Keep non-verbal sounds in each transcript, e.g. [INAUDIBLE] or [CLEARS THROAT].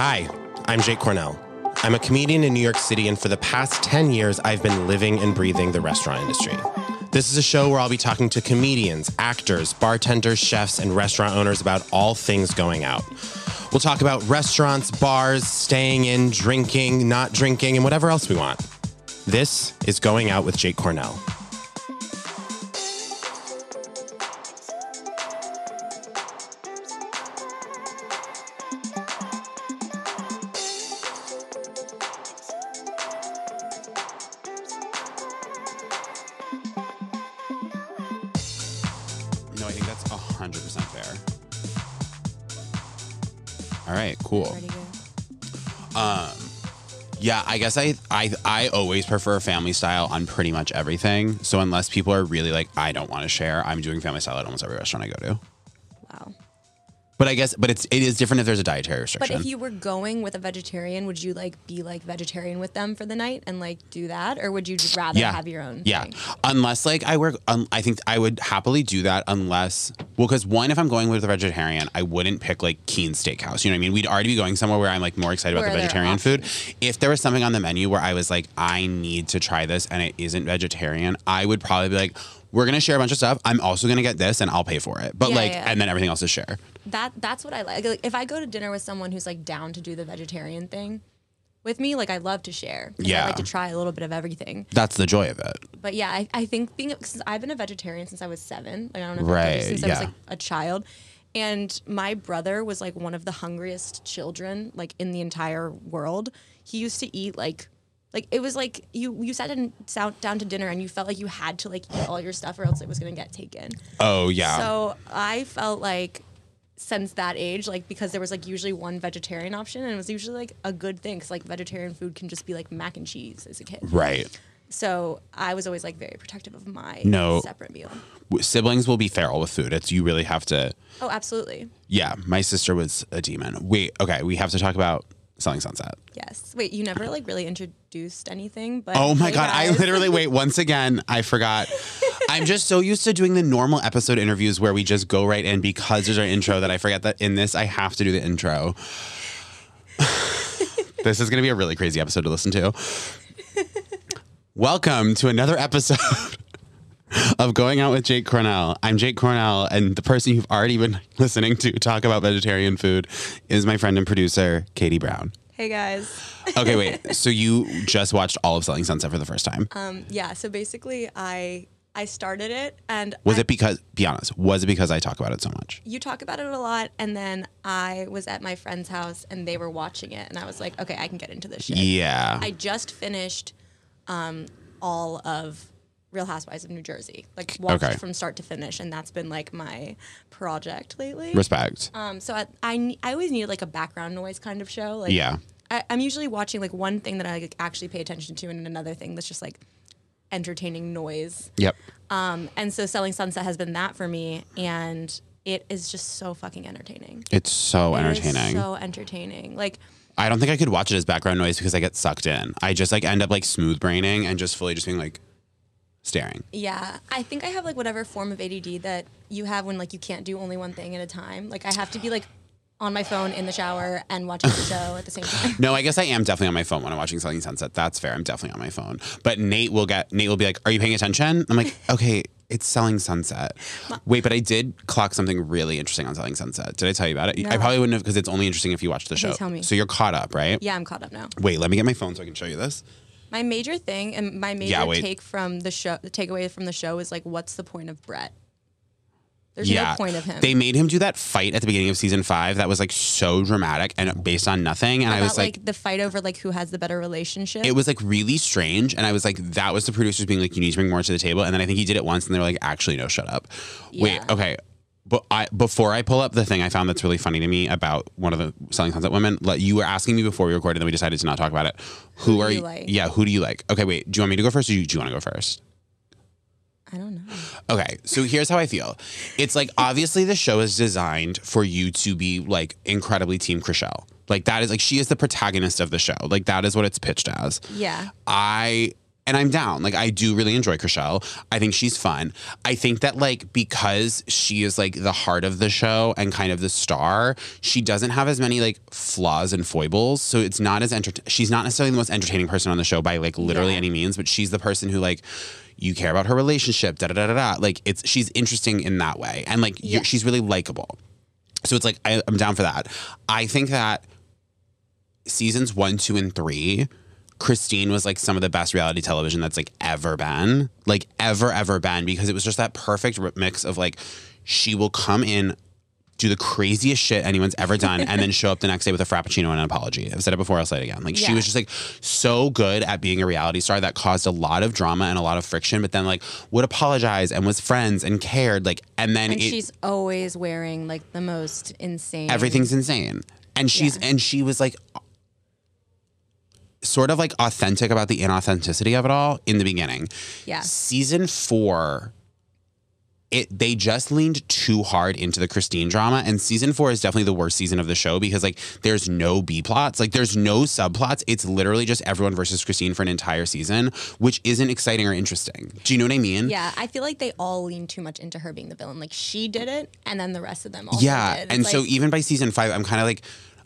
Hi, I'm Jake Cornell. I'm a comedian in New York City, and for the past 10 years, I've been living and breathing the restaurant industry. This is a show where I'll be talking to comedians, actors, bartenders, chefs, and restaurant owners about all things going out. We'll talk about restaurants, bars, staying in, drinking, not drinking, and whatever else we want. This is Going Out with Jake Cornell. I guess I, I I always prefer family style on pretty much everything. So unless people are really like, I don't want to share, I'm doing family style at almost every restaurant I go to. But I guess, but it's it is different if there's a dietary restriction. But if you were going with a vegetarian, would you like be like vegetarian with them for the night and like do that, or would you just rather yeah, have your own? yeah. thing? Unless like I work, um, I think I would happily do that. Unless, well, because one, if I'm going with a vegetarian, I wouldn't pick like Keen Steakhouse. You know what I mean? We'd already be going somewhere where I'm like more excited Where about the there are vegetarian food. If there was something on the menu where I was like, I need to try this and it isn't vegetarian, I would probably be like. We're gonna share a bunch of stuff. I'm also gonna get this, and I'll pay for it. But Yeah, like, yeah. and then everything else is share. That that's what I like. Like if I go to dinner with someone who's like down to do the vegetarian thing with me, like I love to share. Yeah. I like to try a little bit of everything. That's the joy of it. But yeah, I, I think being since I've been a vegetarian since I was seven. Like I don't know Right, since I was like a child. And my brother was like one of the hungriest children like in the entire world. He used to eat like like it was like you you sat in, sat down to dinner and you felt like you had to like eat all your stuff or else it was gonna get taken. Oh yeah. So I felt like since that age, like because there was like usually one vegetarian option and it was usually like a good thing because like vegetarian food can just be like mac and cheese as a kid. right. So I was always like very protective of my No. separate meal. Siblings will be feral with food. It's you really have to. Oh, absolutely. Yeah, my sister was a demon. Wait, okay, we have to talk about Selling Sunset. Yes. Wait, you never like really introduced anything, but Oh my god, I literally wait once again. I forgot. [LAUGHS] I'm just so used to doing the normal episode interviews where we just go right in because there's our intro that I forget that in this I have to do the intro. [SIGHS] this is going to be a really crazy episode to listen to. Welcome to another episode [LAUGHS] of Going Out with Jake Cornell. I'm Jake Cornell, and the person you've already been listening to talk about vegetarian food is my friend and producer, Katie Brown. Hey guys. Okay, wait. [LAUGHS] So you just watched all of Selling Sunset for the first time? Um, yeah. So basically, I I started it, and Was I- it because, be honest, was it because I talk about it so much? you talk about it a lot, and then I was at my friend's house and they were watching it, and I was like, okay, I can get into this shit. Yeah. I just finished um, all of Real Housewives of New Jersey, like watched Okay. from start to finish, and that's been like my project lately. Respect. Um, so I, I I always needed like a background noise kind of show. Like, Yeah. I, I'm usually watching like one thing that I like, actually pay attention to, and another thing that's just like entertaining noise. Yep. Um, and so Selling Sunset has been that for me, and it is just so fucking entertaining. It's so It entertaining. so entertaining. Like I don't think I could watch it as background noise because I get sucked in. I just like end up like smooth braining and just fully just being like staring. Yeah, I think I have like whatever form of ADD that you have when like you can't do only one thing at a time. Like I have to be like on my phone in the shower and watching the show at the same time. [LAUGHS] No, I guess I am definitely on my phone when I'm watching Selling Sunset. That's fair. I'm definitely on my phone. But Nate will get Nate will be like, "Are you paying attention?" I'm like, [LAUGHS] "Okay, it's Selling Sunset." Wait, but I did clock something really interesting on Selling Sunset. Did I tell you about it? I probably wouldn't have because it's only interesting if you watch the show. tell me. So you're caught up, right? Yeah, I'm caught up now. Wait, let me get my phone so I can show you this. My major thing and my major Yeah, take from the show, the takeaway from the show is like, what's the point of Brett? There's yeah, no point of him. They made him do that fight at the beginning of season five that was like so dramatic and based on nothing. And I was like, like, the fight over like who has the better relationship. it was like really strange. And I was like, that was the producers being like, you need to bring more to the table. And then I think he did it once and they were like, actually, no, shut up. Wait, okay. But I before I pull up the thing I found that's really funny to me about one of the selling sunset women, like you were asking me before we recorded, and then we decided to not talk about it. Who, do are you you? like? Yeah, who do you like? Okay, wait. Do you want me to go first, or do you, do you want to go first? I don't know. Okay, so here's how I feel. It's like obviously the show is designed for you to be like incredibly Team Chrishell. Like that is like she is the protagonist of the show. Like that is what it's pitched as. Yeah. I and I'm down. Like I do really enjoy Chrishell. I think she's fun. I think that like because she is like the heart of the show and kind of the star, she doesn't have as many like flaws and foibles. So it's not as enter- she's not necessarily the most entertaining person on the show by like literally Yeah. any means, but she's the person who like you care about her relationship, da da da da da. Like it's she's interesting in that way, and like Yeah. you're, she's really likable. So it's like I, I'm down for that. I think that seasons one, two, and three, Christine was like some of the best reality television that's like ever been, like ever ever been, because it was just that perfect mix of like she will come in. Do the craziest shit anyone's ever done, and then [LAUGHS] show up the next day with a frappuccino and an apology. I've said it before. I'll say it again. Like she was just like so good at being a reality star that caused a lot of drama and a lot of friction, but then like would apologize and was friends and cared. Like and then And it, she's always wearing like the most insane. everything's insane and she's Yeah. and she was like sort of like authentic about the inauthenticity of it all in the beginning Yeah. season four it they just leaned too hard into the Christine drama and season 4 is definitely the worst season of the show because like there's no B plots like there's no subplots. It's literally just everyone versus Christine for an entire season which isn't exciting or interesting. Do you know what I mean? Yeah, I feel like they all lean too much into her being the villain. Like she did it, and then the rest of them also Yeah, and so even by season five, I'm kind of like,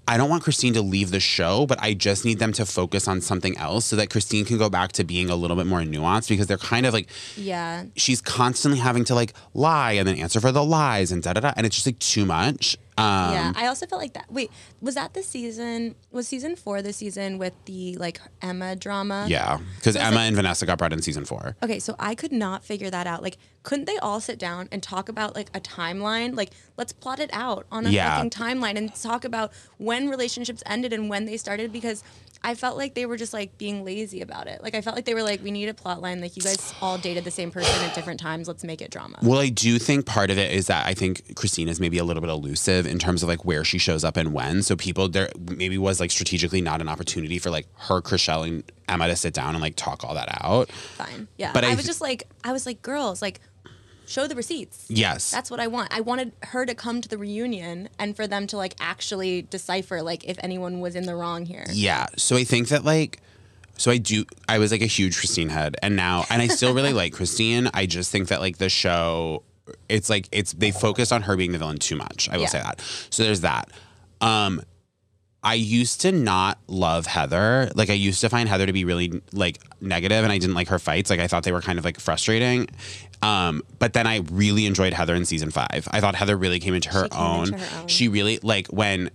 I don't want Christine to leave the show, but I just need them to focus on something else so that Christine can go back to being a little bit more nuanced because they're kind of like yeah, she's constantly having to like lie and then answer for the lies and da da da, and it's just like too much. Um, yeah. I also felt like that. Wait, was that the season? Was season four the season with the like Emma drama? yeah, because Emma and Vanessa got brought in season four. Okay, so I could not figure that out. Like, couldn't they all sit down and talk about like a timeline? Like, let's plot it out on a Yeah. fucking timeline and talk about when relationships ended and when they started because I felt like they were just like being lazy about it. Like, I felt like they were like, we need a plot line. Like, you guys all dated the same person at different times. Let's make it drama. Well, I do think part of it is that I think Christine is maybe a little bit elusive in terms of like where she shows up and when. So people there maybe was like strategically not an opportunity for like her, Chrishell, and Emma to sit down and like talk all that out. Fine. Yeah. But I, I was th- just like, I was like, girls, like, show the receipts. Yes. That's what I want. I wanted her to come to the reunion and for them to like actually decipher like if anyone was in the wrong here. Yeah. So I think that like so I do I was like a huge Christine head and now and I still really [LAUGHS] like Christine. I just think that like the show it's like it's they focused on her being the villain too much. I will Yeah. say that. So there's that. Um I used to not love Heather. Like I used to find Heather to be really like negative and I didn't like her fights. Like I thought they were kind of like frustrating. Um, but then I really enjoyed Heather in season five. I thought Heather really came into her, She own. into her own. She really like when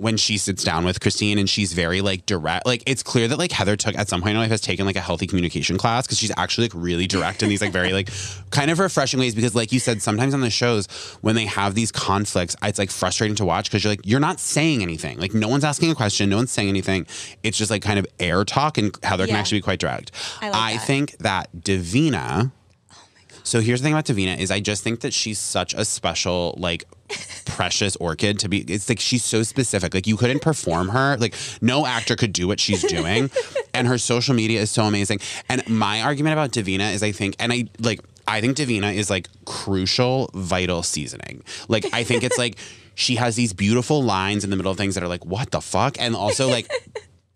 when she sits down with Christine and she's very like direct. Like it's clear that like Heather took at some point in her life has taken like a healthy communication class because she's actually like really direct in these like very like [LAUGHS] kind of refreshing ways. Because like you said, sometimes on the shows when they have these conflicts, it's like frustrating to watch because you're like you're not saying anything. Like no one's asking a question, no one's saying anything. It's just like kind of air talk, and Heather can actually be quite direct. I like that. think that Davina. So here's the thing about Davina is I just think that she's such a special like [LAUGHS] precious orchid to be it's like she's so specific. Like you couldn't perform her. Like no actor could do what she's doing. [LAUGHS] And her social media is so amazing. And my argument about Davina is I think and I like I think Davina is like crucial vital seasoning. Like I think it's like [LAUGHS] she has these beautiful lines in the middle of things that are like what the fuck? And also like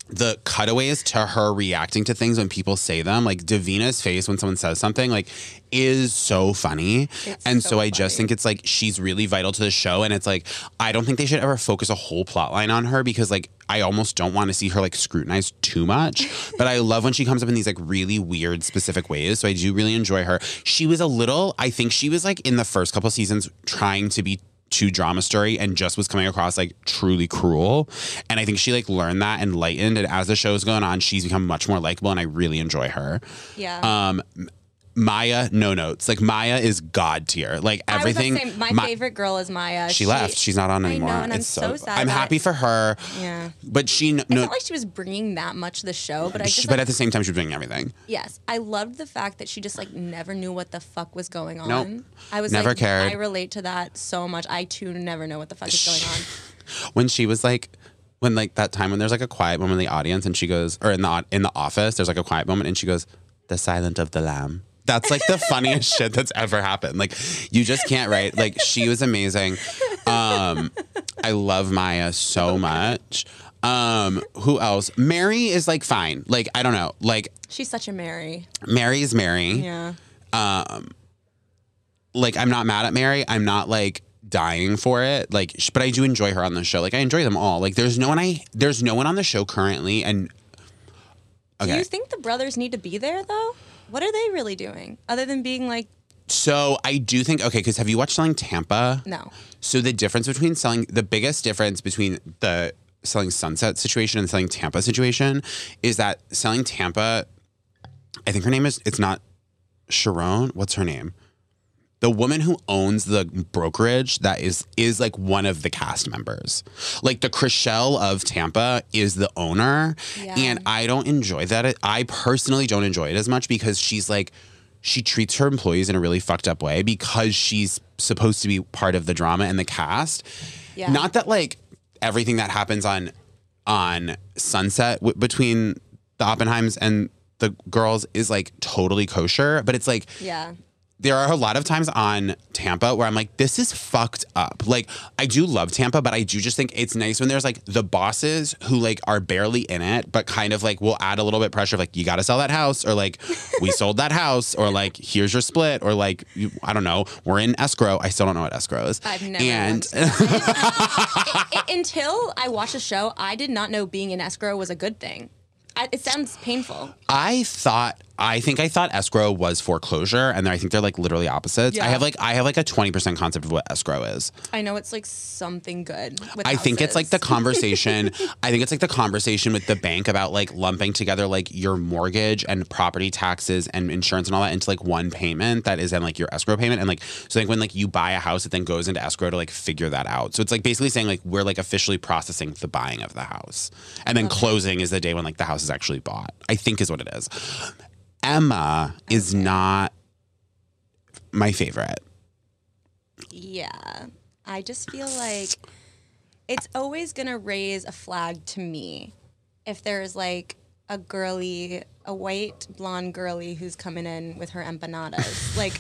the cutaways to her reacting to things when people say them, like Davina's face when someone says something, like is so funny. It's and so, so I just think it's like she's really vital to the show. And it's like I don't think they should ever focus a whole plot line on her because like I almost don't want to see her like scrutinized too much. [LAUGHS] but I love when she comes up in these like really weird specific ways. So I do really enjoy her. She was a little, I think she was like in the first couple seasons trying to be too drama story and just was coming across like truly cruel. And I think she like learned that and lightened. And as the show's going on, she's become much more likable and I really enjoy her. Yeah. Um Maya, no notes. Like Maya is god tier. Like everything. Say, my Ma- favorite girl is Maya. She, left. She's not on I anymore. know, and I'm it's so sad I'm happy for her. Yeah. But she I no. felt like she was bringing that much to the show, but I she- just but like, at the same time, she was doing everything. yes, I loved the fact that she just like never knew what the fuck was going on. Nope. I was Never like, cared. I relate to that so much. I too never know what the fuck is going on. [LAUGHS] when she was like when like that time when there's like a quiet moment in the audience and she goes or in the in the office there's like a quiet moment and she goes the silent of the lamb that's like the funniest shit that's ever happened like you just can't write like she was amazing um i love maya so much Um, who else? Mary is like fine. Like I don't know. Like She's such a Mary. Mary is Mary. Yeah. Um, Like I'm not mad at Mary. I'm not like dying for it. Like, sh- but I do enjoy her on the show. Like I enjoy them all. Like there's no one I there's no one on the show currently. And Do you think the brothers need to be there though? What are they really doing other than being like, so I do think okay. Because have you watched Selling Tampa? no? So the difference between selling the biggest difference between the selling Sunset situation and selling Tampa situation is that selling Tampa, I think her name is it's not Sharon. What's her name? The woman who owns the brokerage that is is like one of the cast members. Like the Chrishell of Tampa is the owner. Yeah. And I don't enjoy that. I personally don't enjoy it as much because she's like she treats her employees in a really fucked up way because she's supposed to be part of the drama and the cast. Yeah. Not that like everything that happens on on Sunset w- between the Oppenheims and the girls is like totally kosher, but it's like Yeah. There are a lot of times on Tampa where I'm like, this is fucked up. Like, I do love Tampa, but I do just think it's nice when there's like the bosses who like are barely in it, but kind of like will add a little bit pressure of like, you got to sell that house, or like, we [LAUGHS] sold that house, or like, here's your split, or like, you, I don't know, we're in escrow. I still don't know what escrow is. I've never And [LAUGHS] [LAUGHS] it. It- until I watched the show, I did not know being in escrow was a good thing. I, it sounds painful. I thought I think I thought escrow was foreclosure, and I think they're like literally opposites. I have like I have like a twenty percent concept of what escrow is. I know it's like something good. I think it's like the [LAUGHS] conversation. I think it's like the conversation with the bank about like lumping together like your mortgage and property taxes and insurance and all that into like one payment that is then like your escrow payment. And like so like when like you buy a house, it then goes into escrow to like figure that out. So it's like basically saying like we're like officially processing the buying of the house, and then closing is the day when like the house is actually bought. I think is what it is. Emma is not my favorite. Yeah. I just feel like it's always going to raise a flag to me if there's like a girly, a white blonde girly who's coming in with her empanadas. [LAUGHS] like,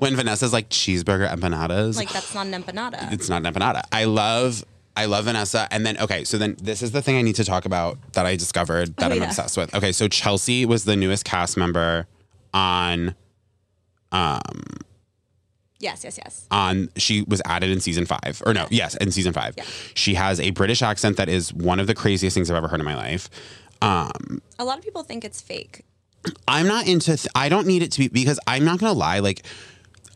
When Vanessa's like cheeseburger empanadas, like that's not an empanada. it's not an empanada. I love I love Vanessa. And then okay, so then this is the thing I need to talk about that I discovered that Oh, I'm yeah. obsessed with. Okay, so Chelsea was the newest cast member on Um, yes, yes, yes. on she was added in season five or no yes in season five Yeah. she has a british accent that is one of the craziest things i've ever heard in my life um A lot of people think it's fake. i'm not into th- i don't need it to be because i'm not gonna lie like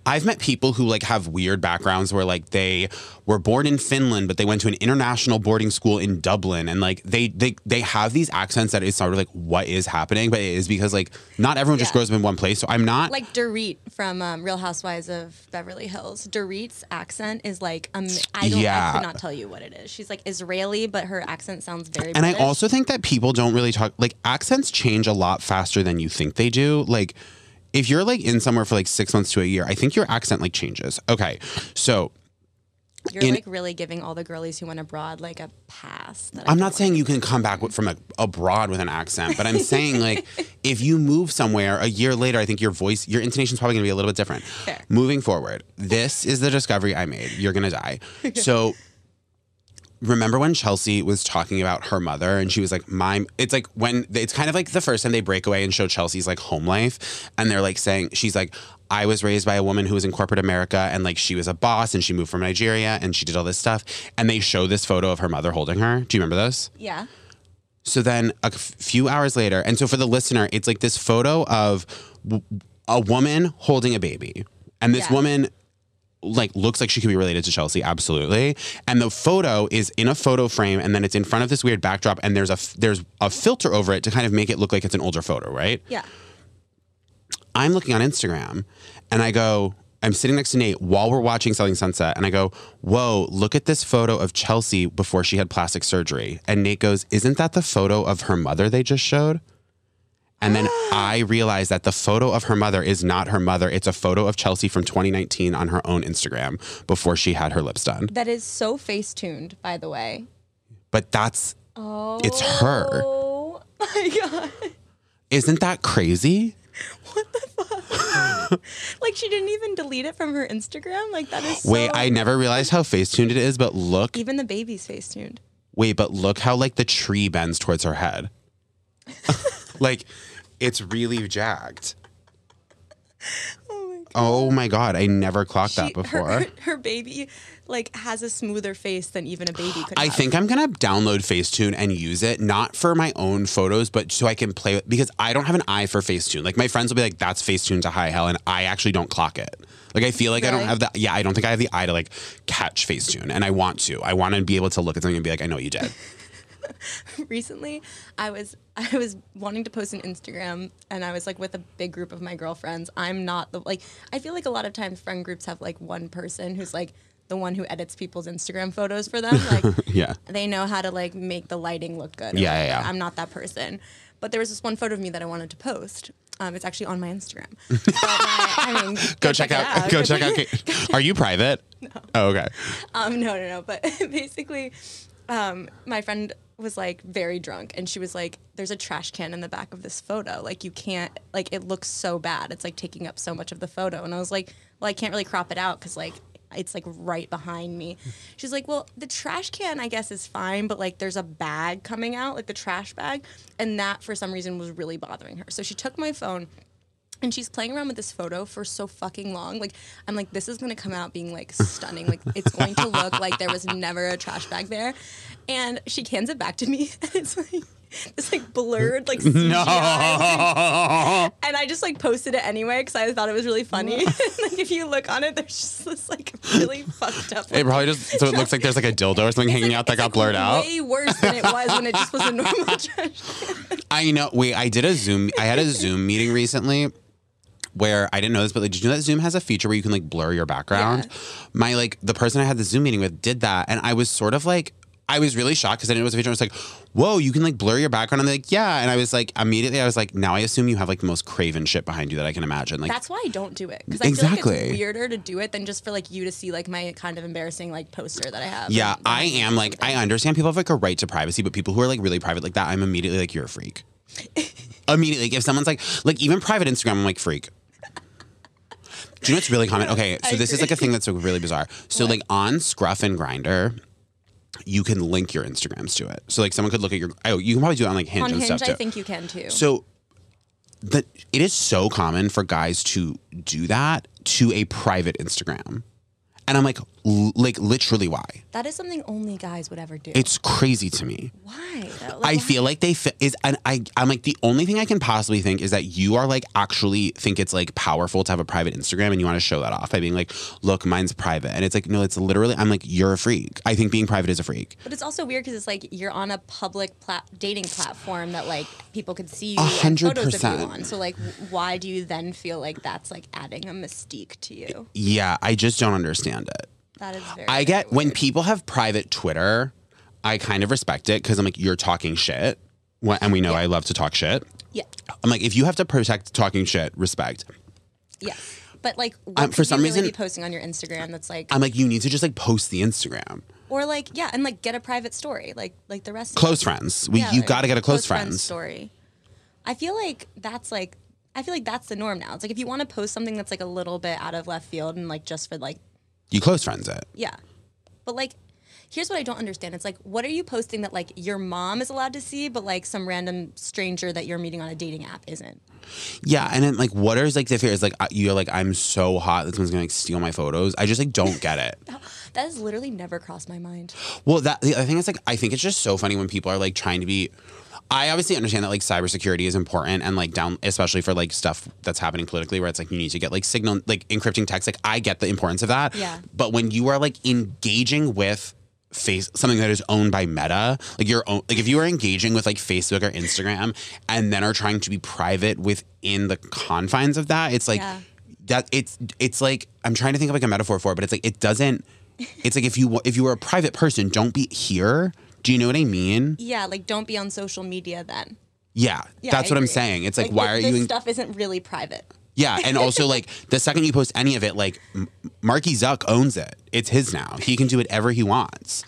I've met people who like have weird backgrounds where like they were born in Finland but they went to an international boarding school in Dublin and like they they they have these accents that it's sort of like what is happening but it is because like not everyone just grows up in one place so I'm not Like Dorit from um, Real Housewives of Beverly Hills. Dorit's accent is like um, I don't. Yeah. I could not tell you what it is. She's like Israeli, but her accent sounds very. And I also think that people don't really talk like accents change a lot faster than you think they do. Like if you're like in somewhere for like 6 months to a year, I think your accent like changes. Okay. So, You're in- like really giving all the girlies who went abroad like a pass. I'm don't saying you can come back from a, abroad with an accent, but I'm saying [LAUGHS] like if you move somewhere a year later, I think your voice, your intonation's probably going to be a little bit different. Fair. Moving forward, this is the discovery I made. You're going to die. [LAUGHS] So remember when Chelsea was talking about her mother and she was like, my, it's like when, it's kind of like the first time they break away and show Chelsea's like home life. And they're like saying, she's like, I was raised by a woman who was in corporate America and like she was a boss and she moved from Nigeria and she did all this stuff. And they show this photo of her mother holding her. Do you remember this? Yeah. So then a few hours later, and so for the listener, it's like this photo of w- a woman holding a baby. And this Yeah. woman like looks like she could be related to Chelsea, absolutely. And the photo is in a photo frame, and then it's in front of this weird backdrop, and there's a there's a filter over it to kind of make it look like it's an older photo, right? Yeah. I'm looking on Instagram, and I go, I'm sitting next to Nate while we're watching Selling Sunset, and I go, Whoa, look at this photo of Chelsea before she had plastic surgery. And Nate goes, Isn't that the photo of her mother they just showed? And then [GASPS] I realized that the photo of her mother is not her mother. It's a photo of Chelsea from 2019 on her own Instagram before she had her lips done. That is so face tuned, by the way. But that's, Oh. it's her. Oh [LAUGHS] my god. Isn't that crazy? What the fuck? [LAUGHS] like she didn't even delete it from her Instagram. Like that is so Wait, I never realized how face tuned it is, but look, even the baby's face tuned. wait, but look how like the tree bends towards her head. [LAUGHS] like it's really jagged. Oh, oh my god, I never clocked that before. Her, her baby like has a smoother face than even a baby could I have. think I'm gonna download Facetune and use it not for my own photos, but so I can play with because I don't have an eye for Facetune. Like my friends will be like, "That's Facetune to high hell," and I actually don't clock it. Like I feel like I don't Really? have the yeah I don't think I have the eye to like catch Facetune, and I want to. I want to be able to look at something and be like, "I know what you did." [LAUGHS] [LAUGHS] recently I was I was wanting to post an Instagram and I was like with a big group of my girlfriends. I'm not the like I feel like a lot of times friend groups have like one person who's like the one who edits people's Instagram photos for them. Like [LAUGHS] yeah. they know how to like make the lighting look good. Yeah, yeah, yeah. I'm not that person. But there was this one photo of me that I wanted to post. Um, it's actually on my Instagram. [LAUGHS] But my, I mean, Go check it out. Go check out. Are you private? No. Oh, okay. Um, no, no, no. But basically, um, my friend was like very drunk, and she was like, "There's a trash can in the back of this photo. Like, you can't. Like, it looks so bad. It's like taking up so much of the photo." And I was like, "Well, I can't really crop it out because like." It's like right behind me. [LAUGHS] She's like, Well, the trash can, I guess, is fine, but like there's a bag coming out, like the trash bag. And that for some reason was really bothering her. So she took my phone and she's playing around with this photo for so fucking long. Like, I'm like, this is gonna come out being like [LAUGHS] stunning. Like, it's going to look like there was never a trash bag there. And she hands it back to me, [LAUGHS] and it's like this like blurred like CGI. [LAUGHS] No. And I just like posted it anyway because I thought it was really funny. like, if you look on it, there's just this like really fucked up. It probably just so it looks like there's like a dildo or something hanging out that got blurred out. Way worse than it was when it just was a normal trash. I know. Wait, I did a Zoom. I had a Zoom meeting recently where I didn't know this, but like, did you know that Zoom has a feature where you can like blur your background? Yeah. My like the person I had the Zoom meeting with did that, and I was sort of like. I was really shocked because I didn't know it was a feature. I was like, "Whoa, you can like blur your background." And they're like, "Yeah," and I was like, immediately, I was like, "Now I assume you have like the most craven shit behind you that I can imagine." Like, That's why I don't do it because I feel like it's weirder to do it than just for like you to see like my kind of embarrassing like poster that I have. yeah, and- I am like, I understand people have like a right to privacy, but people who are like really private like that, I'm immediately like, "You're a freak." [LAUGHS] immediately, like if someone's like, like even private Instagram, I'm like, "Freak." Do you know what's really common? Okay, so I this is like a thing that's really bizarre. So like on Scruff and Grindr, you can link your Instagrams to it. So like someone could look at your oh, you can probably do it on like Hinge on and Hinge, stuff too. I think you can too. So that it is so common for guys to do that to a private Instagram. And I'm like l- like literally why? that is something only guys would ever do. It's crazy to me. why? though? Like, I feel like they fit is and I I'm like the only thing I can possibly think is that you are like actually think it's like powerful to have a private Instagram and you want to show that off by being like, look, mine's private. And it's like, no, it's literally I'm like, you're a freak. I think being private is a freak. But it's also weird because it's like you're on a public plat- dating platform that like people could see you hundred photos of you on. So like, why do you then feel like that's like adding a mystique to you? Yeah, I just don't understand it. That is very. I get very when people have private Twitter, I kind of respect it because I'm like, you're talking shit. And we know I love to talk shit. Yeah. I'm like, if you have to protect talking shit, respect. Yes. But like, what Um, for you some really reason- be posting on your Instagram that's like, I'm like, you need to just like post the Instagram. or like, yeah, and like get a private story, like like the rest. Close friends. We, Yeah, you like, got to get a close, friends friends. story. I feel like that's like I feel like that's the norm now. It's like if you want to post something that's like a little bit out of left field and like just for like You close friends it. yeah. But like here's what I don't understand. It's like what are you posting that like your mom is allowed to see but like some random stranger that you're meeting on a dating app isn't? Yeah, and then like, what is like the fear? Is like you're like, I'm so hot that someone's gonna like steal my photos. I just like don't get it. [LAUGHS] That has literally never crossed my mind. Well, that the other thing is like I think it's just so funny when people are like trying to be. I obviously understand that like cybersecurity is important and like down, especially for like stuff that's happening politically, where it's like you need to get like signal, like encrypting text. Like I get the importance of that. Yeah. But when you are like engaging with face something that is owned by Meta, like your own, like if you are engaging with like Facebook or Instagram and then are trying to be private within the confines of that, it's like Yeah. that. It's it's like I'm trying to think of like a metaphor for it, but it's like it doesn't. It's like if you if you were a private person, don't be here. Do you know what I mean? Yeah, like don't be on social media then. Yeah, Yeah, that's I what I'm saying. It's like, why th- are this you? In, stuff isn't really private. yeah, and also like [LAUGHS] the second you post any of it, like M- Marky Zuck owns it. It's his now. He can do whatever he wants.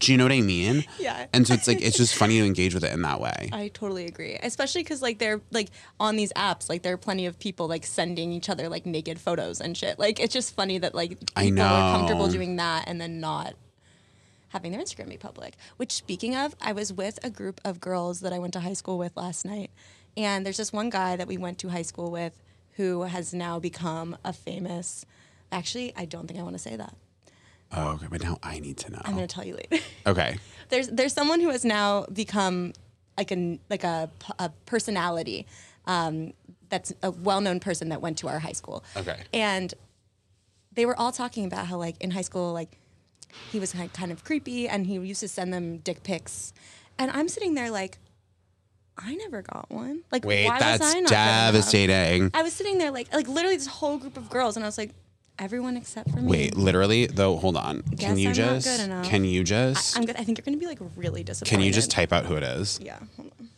Do you know what I mean? Yeah. And so it's like it's just [LAUGHS] funny to engage with it in that way. I totally agree. Especially because like they're like on these apps, like there are plenty of people like sending each other like naked photos and shit. Like it's just funny that like people I are comfortable doing that and then not having their Instagram be public. Which, speaking of, I was with a group of girls that I went to high school with last night, and there's this one guy that we went to high school with who has now become a famous. Actually, I don't think I want to say that. Oh, okay. But now I need to know. I'm going to tell you later. [LAUGHS] okay. there's there's someone who has now become like a like a, a personality um, that's a well-known person that went to our high school Okay. and they were all talking about how like in high school like he was kind kind of creepy and he used to send them dick pics and i'm sitting there like i never got one like Wait, why that's was I not devastating. i was sitting there like like literally this whole group of girls and i was like everyone except for me Wait, literally though. Hold on. Guess Can you I'm just? Can you just? i'm good i think you're gonna be like really disappointed can you just type out who it is? yeah hold on.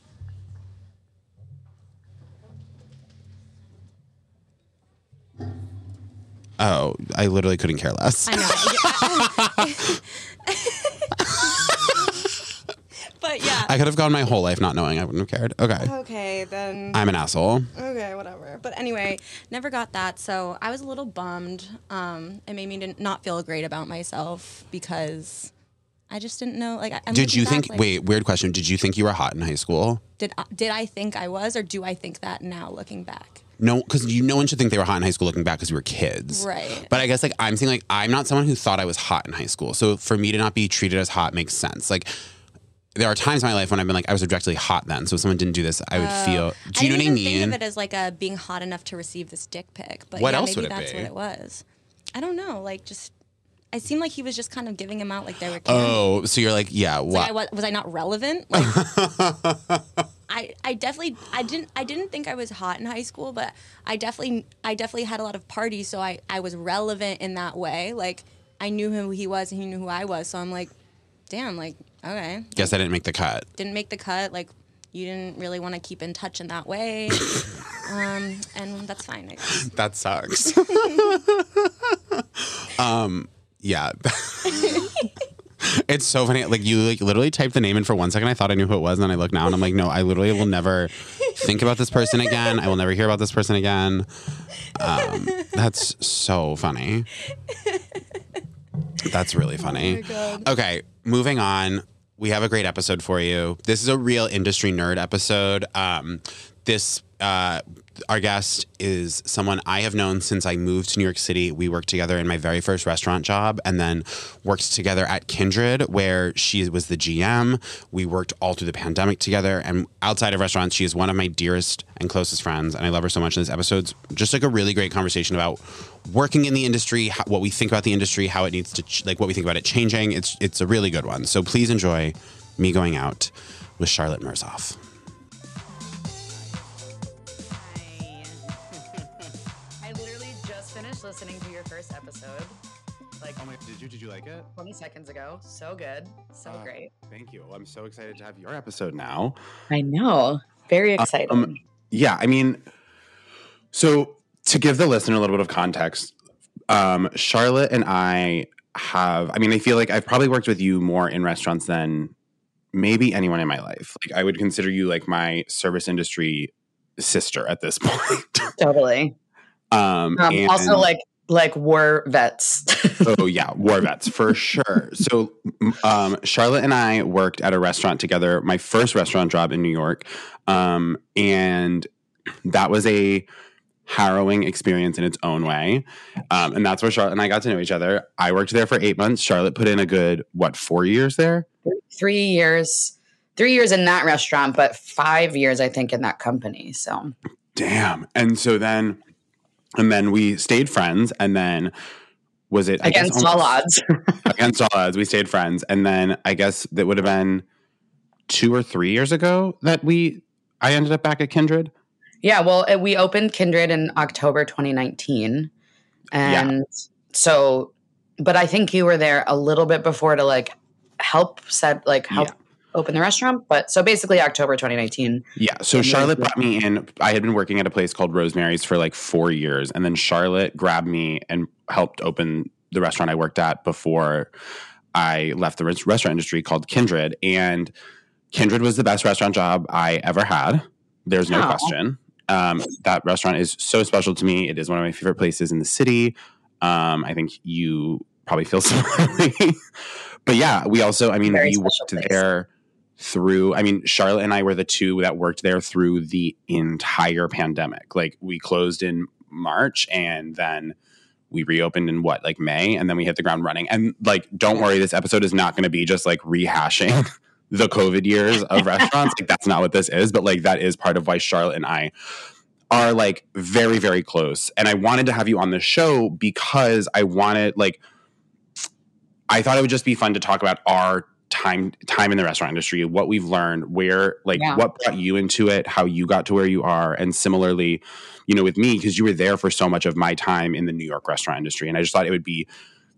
Oh, I literally couldn't care less. I know. [LAUGHS] but yeah. I could have gone my whole life not knowing. I wouldn't have cared. Okay. okay, then. I'm an asshole. Okay, whatever. But anyway, never got that. So I was a little bummed. Um, it made me didn't, feel great about myself because I just didn't know. Like, I'm Did you back, think? like, wait, weird question. Did you think you were hot in high school? Did I, did I think I was, or do I think that now looking back? No, because you no one should think they were hot in high school looking back because we were kids. Right. But I guess like I'm saying like I'm not someone who thought I was hot in high school. So for me to not be treated as hot makes sense. Like there are times in my life when I've been like I was objectively hot then. So if someone didn't do this, I would oh. feel. Do you know Oh. didn't what I mean? Think of it as like a being hot enough to receive this dick pic. But What yeah, else maybe would it that's be? what it was. I don't know. Like just, it seemed like he was just kind of giving them out like they were. candy. oh, so you're like yeah. Like, What? was, was I not relevant? Like, [LAUGHS] I, I definitely I didn't I didn't think I was hot in high school, but I definitely I definitely had a lot of parties, so I, I was relevant in that way. Like I knew who he was and he knew who I was, so I'm like, damn, like okay, Guess I didn't make the cut. didn't make the cut. Like you didn't really want to keep in touch in that way, [LAUGHS] um, and that's fine. I. That sucks. [LAUGHS] um. Yeah. It's so funny. Like you like literally typed the name in for one second. I thought I knew who it was, and then I look now and I'm like, no, I literally will never think about this person again. I will never hear about this person again. Um, that's so funny. That's really funny. God. Okay, moving on. We have a great episode for you. This is a real industry nerd episode. Um, this uh, our guest is someone I have known since I moved to New York City. We worked together in my very first restaurant job, and then worked together at Kindred, where she was the GM. We worked all through the pandemic together, and outside of restaurants, she is one of my dearest and closest friends, and I love her so much. And this episode's just like a really great conversation about working in the industry, how, what we think about the industry, how it needs to, ch- like what we think about it changing. It's it's a really good one. So please enjoy me going out with Charlotte Mirzoeff. You did you like it? 20 seconds ago. So good. So Uh, great. Thank you. I'm so excited to have your episode now. I know. Very excited. Um, yeah, I mean, so to give the listener a little bit of context, um, Charlotte and I have, I mean, I feel like I've probably worked with you more in restaurants than maybe anyone in my life. Like, I would consider you like my service industry sister at this [LAUGHS] point. totally. um, Um, and- also, like, like war vets. [LAUGHS] oh yeah, war vets for sure. So, um, Charlotte and I worked at a restaurant together. My first restaurant job in New York, um, and that was a harrowing experience in its own way. Um, and that's where Charlotte and I got to know each other. I worked there for eight months. Charlotte put in a good what four years there. three years, three years in that restaurant, but five years, I think, in that company. So Damn. And so then, and then we stayed friends. And then was it I guess against all odds. [LAUGHS] against all odds, we stayed friends. And then I guess that would have been two or three years ago that we I ended up back at Kindred. Yeah, well, we opened Kindred in October 2019. And so, but I think you were there a little bit before to like help set, like help Yeah. Open the restaurant. But so basically, October 2019. Yeah. So Charlotte brought me in. I had been working at a place called Rosemary's for like four years. And then Charlotte grabbed me and helped open the restaurant I worked at before I left the restaurant industry called Kindred. And Kindred was the best restaurant job I ever had. There's no question. Um, that restaurant is so special to me. It is one of my favorite places in the city. Um, I think you probably feel [LAUGHS] similarly. but yeah, we also, I mean, Very we worked place. there through, I mean, Charlotte and I were the two that worked there through the entire pandemic. Like we closed in March and then we reopened in what, like May, and then we hit the ground running. And like, don't worry, this episode is not going to be just like rehashing [LAUGHS] the COVID years of [LAUGHS] restaurants. Like, that's not what this is, but like, that is part of why Charlotte and I are like very, very close. And I wanted to have you on the show because I wanted, like, I thought it would just be fun to talk about our time time in the restaurant industry, what we've learned, where like Yeah. what brought you into it, how you got to where you are, and similarly, you know, with me because you were there for so much of my time in the New York restaurant industry, and I just thought it would be.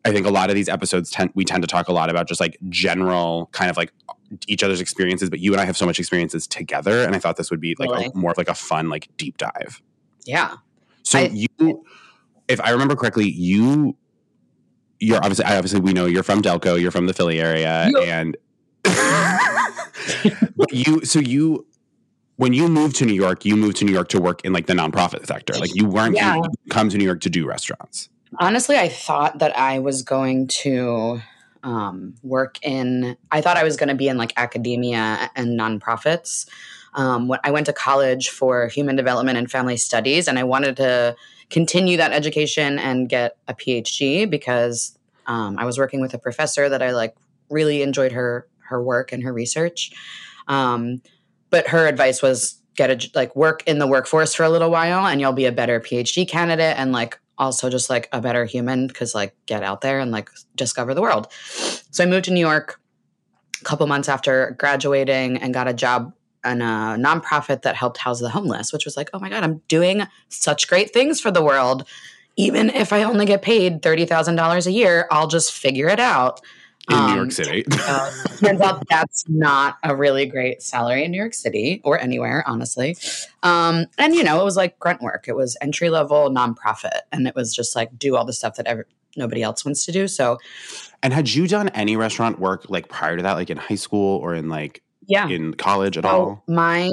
I think a lot of these episodes tend we tend to talk a lot about just like general kind of like each other's experiences, but you and I have so much experiences together, and I thought this would be like Really? a, more of like a fun like deep dive. Yeah. So I- you, if I remember correctly, you, you're obviously, obviously we know you're from Delco, you're from the Philly area, Yeah. and [LAUGHS] but you, so you, when you moved to New York, you moved to New York to work in like the nonprofit sector. Like you weren't Yeah. you come to New York to do restaurants. Honestly, I thought that I was going to um, work in, I thought I was going to be in like academia and nonprofits. Um, when I went to college for human development and family studies, and I wanted to continue that education and get a PhD because um, I was working with a professor that I like really enjoyed her her work and her research. Um, but her advice was get a like work in the workforce for a little while, and you'll be a better PhD candidate, and like also just like a better human because like get out there and like discover the world. So I moved to New York a couple months after graduating and got a job in a nonprofit that helped house the homeless, which was like, oh my God, I'm doing such great things for the world. Even if I only get paid $30,000 a year, I'll just figure it out. In New Um, York City, [LAUGHS] uh, turns out that's not a really great salary in New York City or anywhere, honestly. Um, and you know, it was like grunt work. It was entry level nonprofit, and it was just like do all the stuff that ever, nobody else wants to do. So and had you done any restaurant work like prior to that, like in high school or in like yeah, in college at So all? my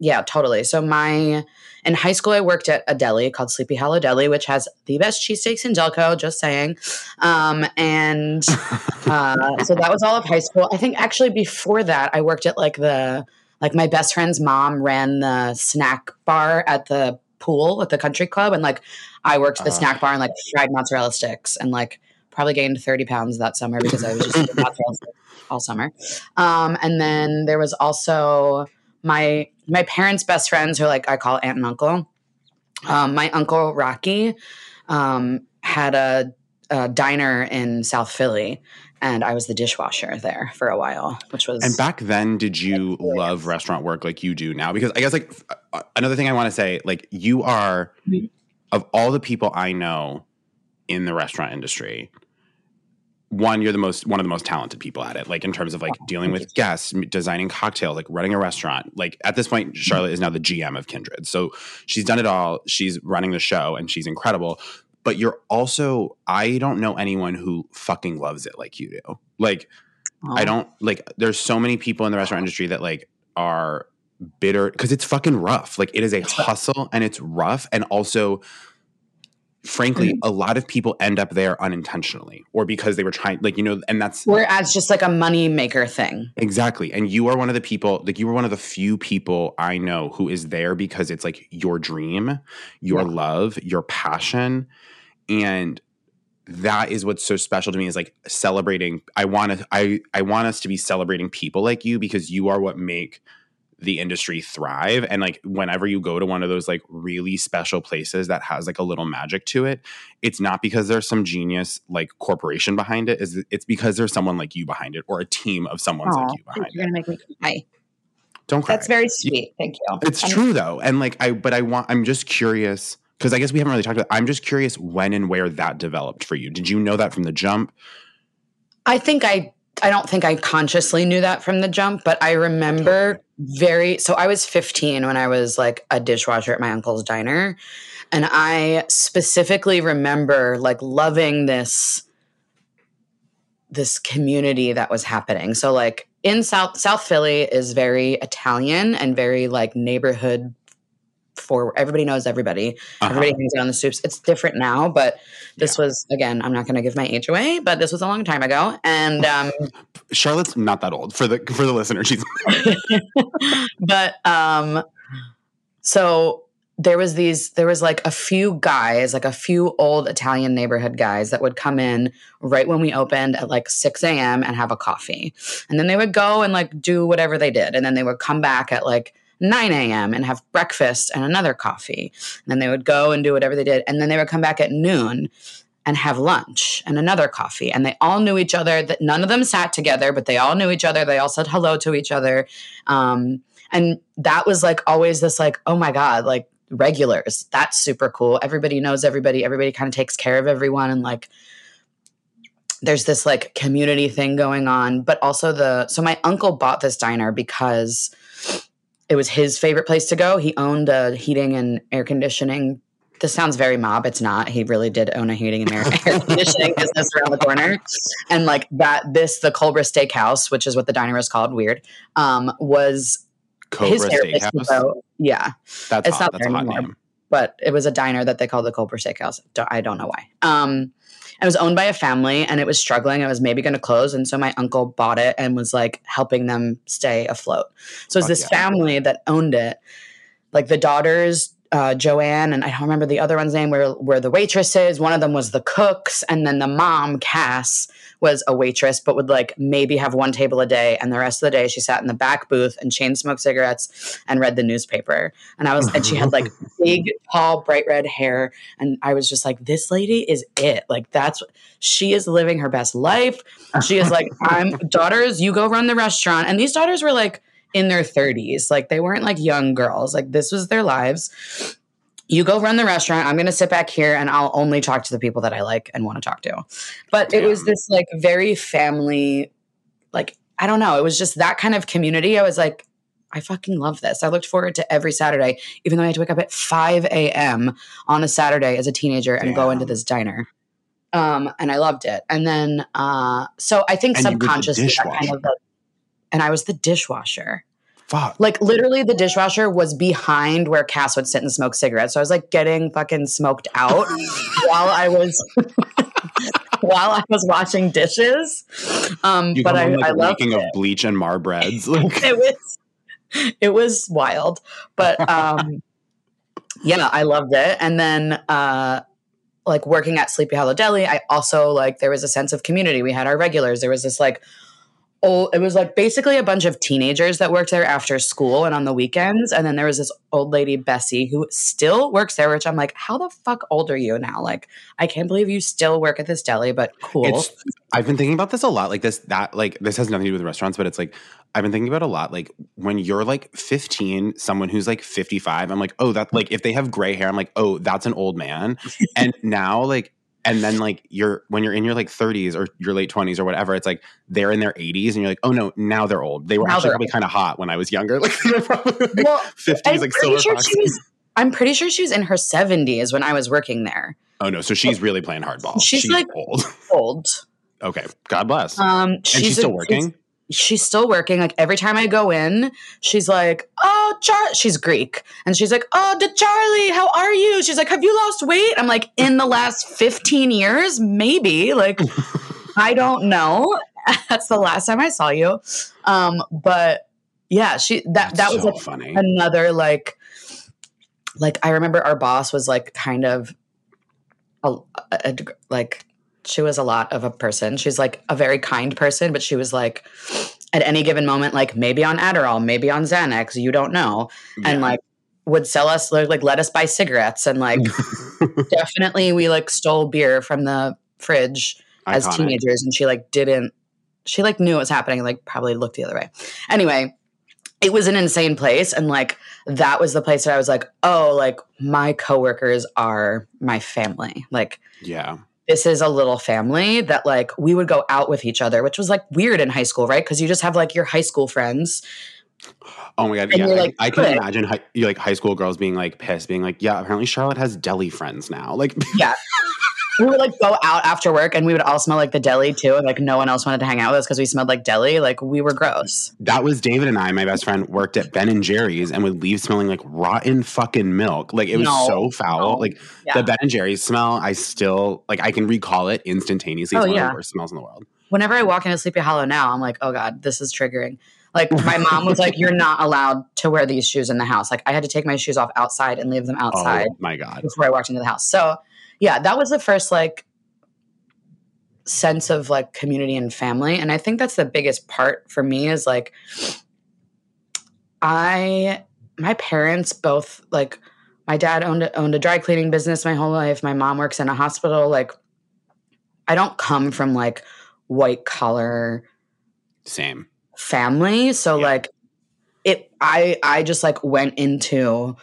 yeah, totally. So my in high school I worked at a deli called Sleepy Hollow Deli, which has the best cheesesteaks in Delco, just saying. Um, and [LAUGHS] uh, so that was all of high school. I think actually before that I worked at like the like my best friend's mom ran the snack bar at the pool at the country club and like I worked at the Ah. snack bar and like fried mozzarella sticks and like probably gained 30 pounds that summer because I was just sticks all summer. Um, and then there was also my my parents' best friends, who like I call aunt and uncle. Um, my uncle Rocky um, had a, a diner in South Philly, and I was the dishwasher there for a while, which was And back then, did you love restaurant work like you do now? Because I guess like uh, another thing I want to say, like you are of all the people I know in the restaurant industry, one you're the most one of the most talented people at it. Like in terms of like dealing with guests, designing cocktails, like running a restaurant. Like at this point, Charlotte is now the GM of Kindred, so she's done it all. She's running the show, and she's incredible. But you're also I don't know anyone who fucking loves it like you do. Like Aw. I don't like there's so many people in the restaurant industry that like are bitter because it's fucking rough. Like it is a hustle and it's rough. And also, frankly, mm-hmm. a lot of people end up there unintentionally or because they were trying, like, you know, and that's Or as just like a money maker thing. exactly. And you are one of the people, like, you were one of the few people I know who is there because it's like your dream, your Yeah. love, your passion. And that is what's so special to me is like celebrating i want to i i want us to be celebrating people like you because you are what make the industry thrive. And like whenever you go to one of those like really special places that has like a little magic to it it's not because there's some genius like corporation behind it is it's because there's someone like you behind it or a team of someone's Aw, like you behind You're it. gonna make me cry. don't cry. That's very sweet. Thank you. it's And- true though. And like i but i want i'm just curious because i guess we haven't really talked about i'm just curious when and where that developed for you. Did you know that from the jump? I think I I don't think I consciously knew that from the jump, but I remember very so I was 15 when I was like a dishwasher at my uncle's diner and I specifically remember like loving this this community that was happening. So like in South South Philly is very Italian and very like neighborhood for everybody knows everybody. Uh-huh. Everybody hangs out on the soups. It's different now, but this Yeah. was again. I'm not going to give my age away, but this was a long time ago, and um, Charlotte's not that old for the for the listener. She's [LAUGHS] but um so there was these there was like a few guys like a few old italian neighborhood guys that would come in right when we opened at like 6 a.m and have a coffee and then they would go and like do whatever they did and then they would come back at like 9 a.m and have breakfast and another coffee. And then they would go and do whatever they did. And then they would come back at noon and have lunch and another coffee. And they all knew each other. That none of them sat together but they all knew each other. They all said hello to each other. Um, and that was like always this like oh my god like regulars. That's super cool. Everybody knows everybody. Everybody kind of takes care of everyone. And like there's this like community thing going on. But also the so my uncle bought this diner because it was his favorite place to go he owned a heating and air conditioning this sounds very mob it's not he really did own a heating and air, [LAUGHS] air conditioning business around the corner and like that this the Culbra Steakhouse which is what the diner is called weird um was Cobra his favorite place to Steakhouse. go. Yeah, That's It's hot. not That's there hot anymore. name. but it was a diner that they called the Culver Steakhouse. I don't know why. Um, it was owned by a family and it was struggling. It was maybe going to close, and so my uncle bought it and was like helping them stay afloat. So it was Fuck this yeah. family that owned it. Like the daughters, uh, Joanne, and I don't remember the other one's name. Were were the waitresses. One of them was the cooks, and then the mom, Cass, was a waitress, but would like maybe have one table a day, and the rest of the day she sat in the back booth and chain smoked cigarettes and read the newspaper. And I was, and she had like [LAUGHS] big, tall, bright red hair, and I was just like, this lady is it. Like that's she is living her best life. She is like, [LAUGHS] I'm daughters, you go run the restaurant, and these daughters were like in their 30s, like they weren't like young girls. Like this was their lives you go run the restaurant. I'm going to sit back here and I'll only talk to the people that I like and want to talk to. But it was this like very family, like, I don't know. It was just that kind of community. I was like, I fucking love this. I looked forward to every Saturday, even though I had to wake up at 5 a.m. on a Saturday as a teenager and go into this diner. Um, and I loved it. And then, uh, so I think And subconsciously, kind of and I was the dishwasher. Fuck. Like literally, the dishwasher was behind where Cass would sit and smoke cigarettes. So I was like getting fucking smoked out [LAUGHS] while I was [LAUGHS] while I was washing dishes. Um, You but I, like, I loved reeking of bleach and marbreads. [LAUGHS] Like, it was it was wild, but um, yeah, I loved it. And then uh, like working at Sleepy Hollow Deli, I also like there was a sense of community. We had our regulars. There was this like old it was like basically a bunch of teenagers that worked there after school and on the weekends. And then there was this old lady, Bessie, who still works there, which I'm like, how the fuck old are you now? Like, I can't believe you still work at this deli, but cool. It's I've been thinking about this a lot. Like this that like this has nothing to do with restaurants, but it's like I've been thinking about a lot. Like when you're like 15, someone who's like 55, I'm like, oh, that like if they have gray hair, I'm like, oh, that's an old man. and now like and then like you're when you're in your like 30s or your late 20s or whatever, it's like they're in their 80s and you're like, oh no, now they're old. They were Now actually probably kind of hot when I was younger. [LAUGHS] Like they were probably like well, 50s, I'm like pretty silver sure she was. I'm pretty sure she was in her 70s when I was working there. Oh no, so she's really playing hardball. She's, like- old. [LAUGHS] Old. Okay, God bless. Um, she's, and she's a- still working. she's still working. Like every time I go in, she's like, "Oh, Char," she's Greek, and she's like, "Oh, the Charlie, how are you?" She's like, "Have you lost weight?" I'm like, "In the last 15 years, maybe." Like, [LAUGHS] I don't know. [LAUGHS] That's the last time I saw you. Um, but yeah, she that That's that was so like funny. another like like I remember our boss was like kind of a, a- like she was a lot of a person. She's like a very kind person, but she was like at any given moment like maybe on Adderall, maybe on Xanax, you don't know. And like would sell us like let us buy cigarettes and like [LAUGHS] definitely we like stole beer from the fridge as teenagers and she like didn't she like knew what was happening and like probably looked the other way anyway it was an insane place and like that was the place that i was like oh like my coworkers are my family like Yeah. This is a little family that like we would go out with each other which was like weird in high school right because you just have like your high school friends Oh my god. Yeah. you're I- like, I, can imagine high, you like high school girls being like pissed, being like, "Yeah, apparently Charlotte has deli friends now." Like, Yeah. [LAUGHS] we would like go out after work and we would all smell like the deli too. And like no one else wanted to hang out with us because we smelled like deli. Like we were gross. That was David and I. My best friend worked at Ben and Jerry's and would leave smelling like rotten fucking milk. Like it was No. so foul. No. Like Yeah. the Ben and Jerry's smell, I still like. I can recall it instantaneously. It's Oh, one of yeah. the worst smells in the world. Whenever I walk into Sleepy Hollow now, I'm like, oh God, this is triggering. Like my mom was like, you're not allowed to wear these shoes in the house. Like I had to take my shoes off outside and leave them oh outside. Oh my god. before I walked into the house. So yeah, that was the first like sense of like community and family. And I think that's the biggest part for me is like I my parents both like my dad owned a, owned a dry cleaning business my whole life. My mom works in a hospital. Like I don't come from like white collar Same. family so Yeah. like it i i just like went into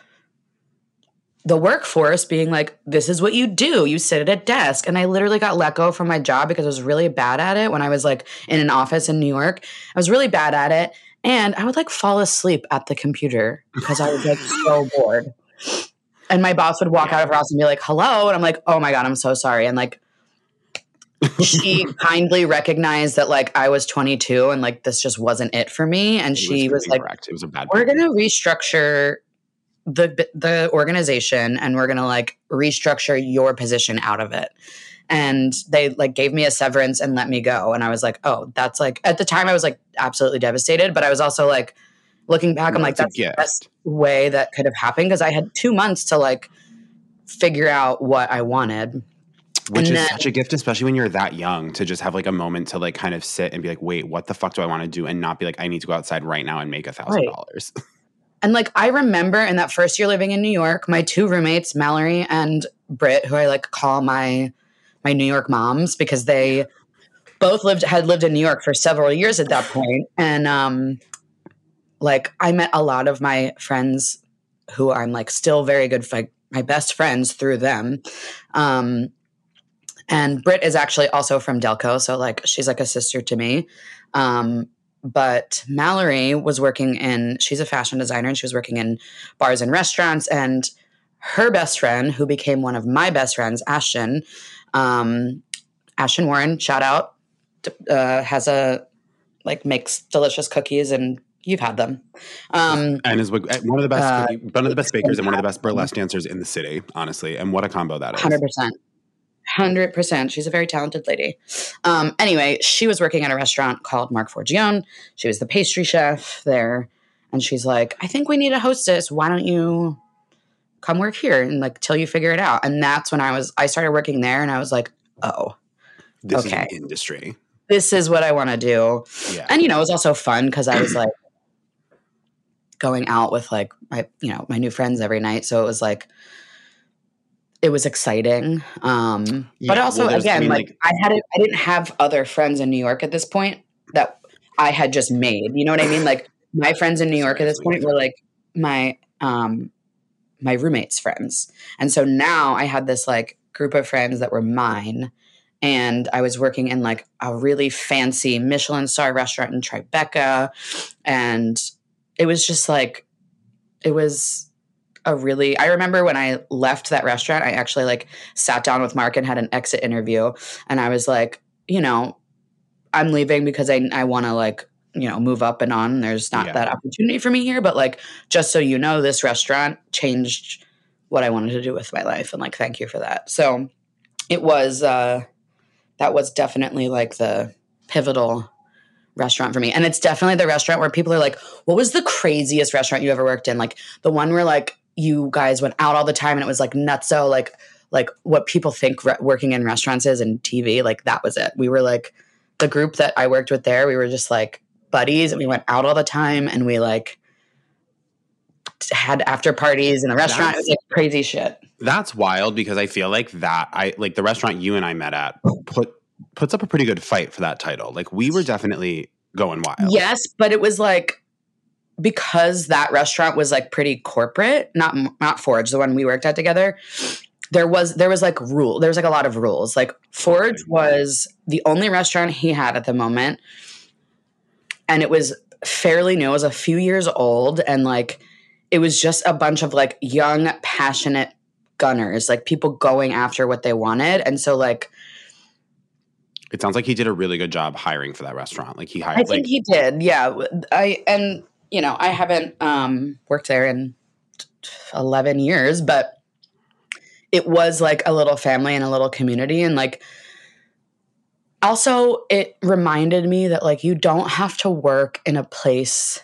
the workforce being like this is what you do. You sit at a desk. And i literally got let go from my job because i was really bad at it when i was like in an office in new york. I was really bad at it and i would like fall asleep at the computer because i was like so [LAUGHS] bored. And my boss would walk out of her house and be like hello? And i'm like oh my god i'm so sorry. And like she [LAUGHS] kindly recognized that like I was 22 and like this just wasn't it for me. And It she was like incorrect. it was a bad. we're going to restructure the the organization and we're going to like restructure your position out of it. And they like gave me a severance and let me go. And I was like oh that's like at the time I was like absolutely devastated but I was also like looking back I'm like That's the best way that could have happened because I had 2 months to like figure out what I wanted. Which and is then- such a gift, especially when you're that young, to just have like a moment to like kind of sit and be like, wait, what the fuck do I want to do? And not be like, I need to go outside right now and make a thousand dollars. [LAUGHS] And like I remember in that first year living in New York, my two roommates, Mallory and Britt, who I like call my my New York moms because they both lived had lived in New York for several years at that point. And um like I met a lot of my friends who I'm like still very good like my best friends through them. Um and Britt is actually also from Delco, so like she's like a sister to me. Um but Mallory was working in, she's a fashion designer and she was working in bars and restaurants. And her best friend, who became one of my best friends, Ashton, um, Ashton Warren, shout out, uh, has a, like, makes delicious cookies and you've had them. Um, and is one of the best, Uh, one of the best bakers and one of the best burlesque dancers in the city, honestly. And what a combo that is. Hundred percent. Hundred percent. She's a very talented lady. Um, anyway, she was working at a restaurant called Marc Forgione. She was the pastry chef there, and she's like, "I think we need a hostess. Why don't you come work here and like till you figure it out?" And that's when I was. I started working there, and I was like, "Oh, This Okay. is industry. this is what I want to do." Yeah. And you know, it was also fun because I was like going out with like my you know my new friends every night, so it was like it was exciting. Um, but also well, there's- I again, mean, like, like- I had it, I didn't have other friends in New York at this point that I had just made. You know what I mean? Like my friends in New York at this point were like my um my roommates' friends, and so now I had this like group of friends that were mine. And I was working in like a really fancy Michelin star restaurant in Tribeca. And it was just like, it was a really, I remember when I left that restaurant, I actually like sat down with Marc and had an exit interview. And I was like, you know, I'm leaving because I, I want to like, you know, move up and on. There's not Yeah. that opportunity for me here. But like, just so you know, this restaurant changed what I wanted to do with my life. And like, thank you for that. So it was, uh, that was definitely like the pivotal restaurant for me. And it's definitely the restaurant where people are like, what was the craziest restaurant you ever worked in? Like the one where like you guys went out all the time and it was like nutso, like like what people think re- working in restaurants is and TV. Like that was it. We were like the group that I worked with there. We were just like buddies and we went out all the time and we like had after parties in the restaurant. It was like crazy shit. That's wild because I feel like that I like the restaurant you and I met at put puts up a pretty good fight for that title. Like we were definitely going wild. Yes, but it was like because that restaurant was like pretty corporate, not not Forge, the one we worked at together. There was there was like rule. There was like a lot of rules. Like Forge was the only restaurant he had at the moment, and it was fairly new. It was a few years old, and like it was just a bunch of like young, passionate gunners, like people going after what they wanted. And so like It sounds like he did a really good job hiring for that restaurant. Like he hired I think like he did. Yeah. I and you know, I haven't um worked there in 11 years, but it was like a little family and a little community and like also it reminded me that like you don't have to work in a place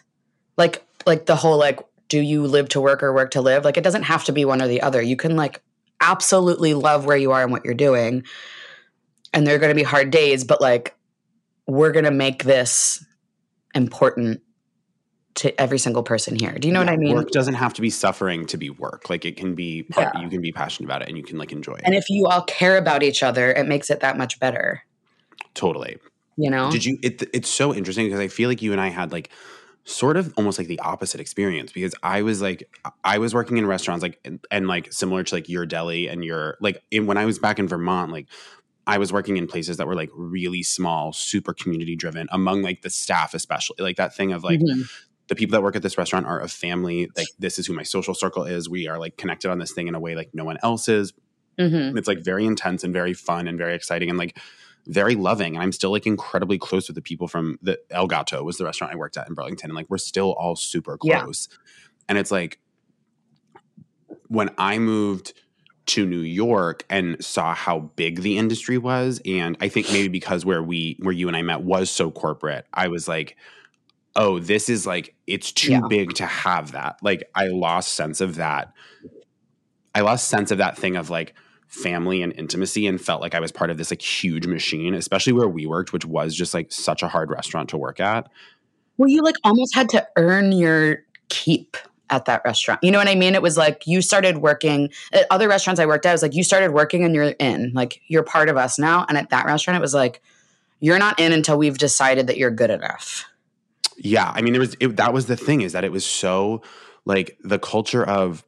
like like the whole like do you live to work or work to live? Like it doesn't have to be one or the other. You can like absolutely love where you are and what you're doing. And there are going to be hard days, but like we're going to make this important to every single person here. Do you know what I mean? Work doesn't have to be suffering to be work. Like it can be part Yeah. you can be passionate about it and you can like enjoy it. And if you all care about each other, it makes it that much better. totally. You know? Did you? It, it's so interesting because I feel like you and I had like sort of almost like the opposite experience because I was like I was working in restaurants like and, and like similar to like your deli and your like in, when I was back in Vermont like I was working in places that were like really small, super community driven among like the staff especially like that thing of like Mhm. The people that work at this restaurant are a family like this is who my social circle is we are like connected on this thing in a way like no one else is Mhm. it's like very intense and very fun and very exciting and like very loving. And I'm still like incredibly close with the people from the El Gato was the restaurant I worked at in Burlington. And like we're still all super Yeah. close. And it's like when I moved to New York and saw how big the industry was, and I think maybe because where we where you and I met was so corporate, I was like, oh, this is like it's too Yeah. big to have that. Like I lost sense of that. I lost sense of that thing of like family and intimacy and felt like I was part of this like huge machine, especially where we worked, which was just like such a hard restaurant to work at. Well, you like almost had to earn your keep at that restaurant. You know what I mean? It was like you started working at other restaurants I worked at. It was like you started working and you're in. Like you're part of us now. And at that restaurant, it was like you're not in until we've decided that you're good enough. Yeah, I mean, there was it, that was the thing is that it was so like the culture of.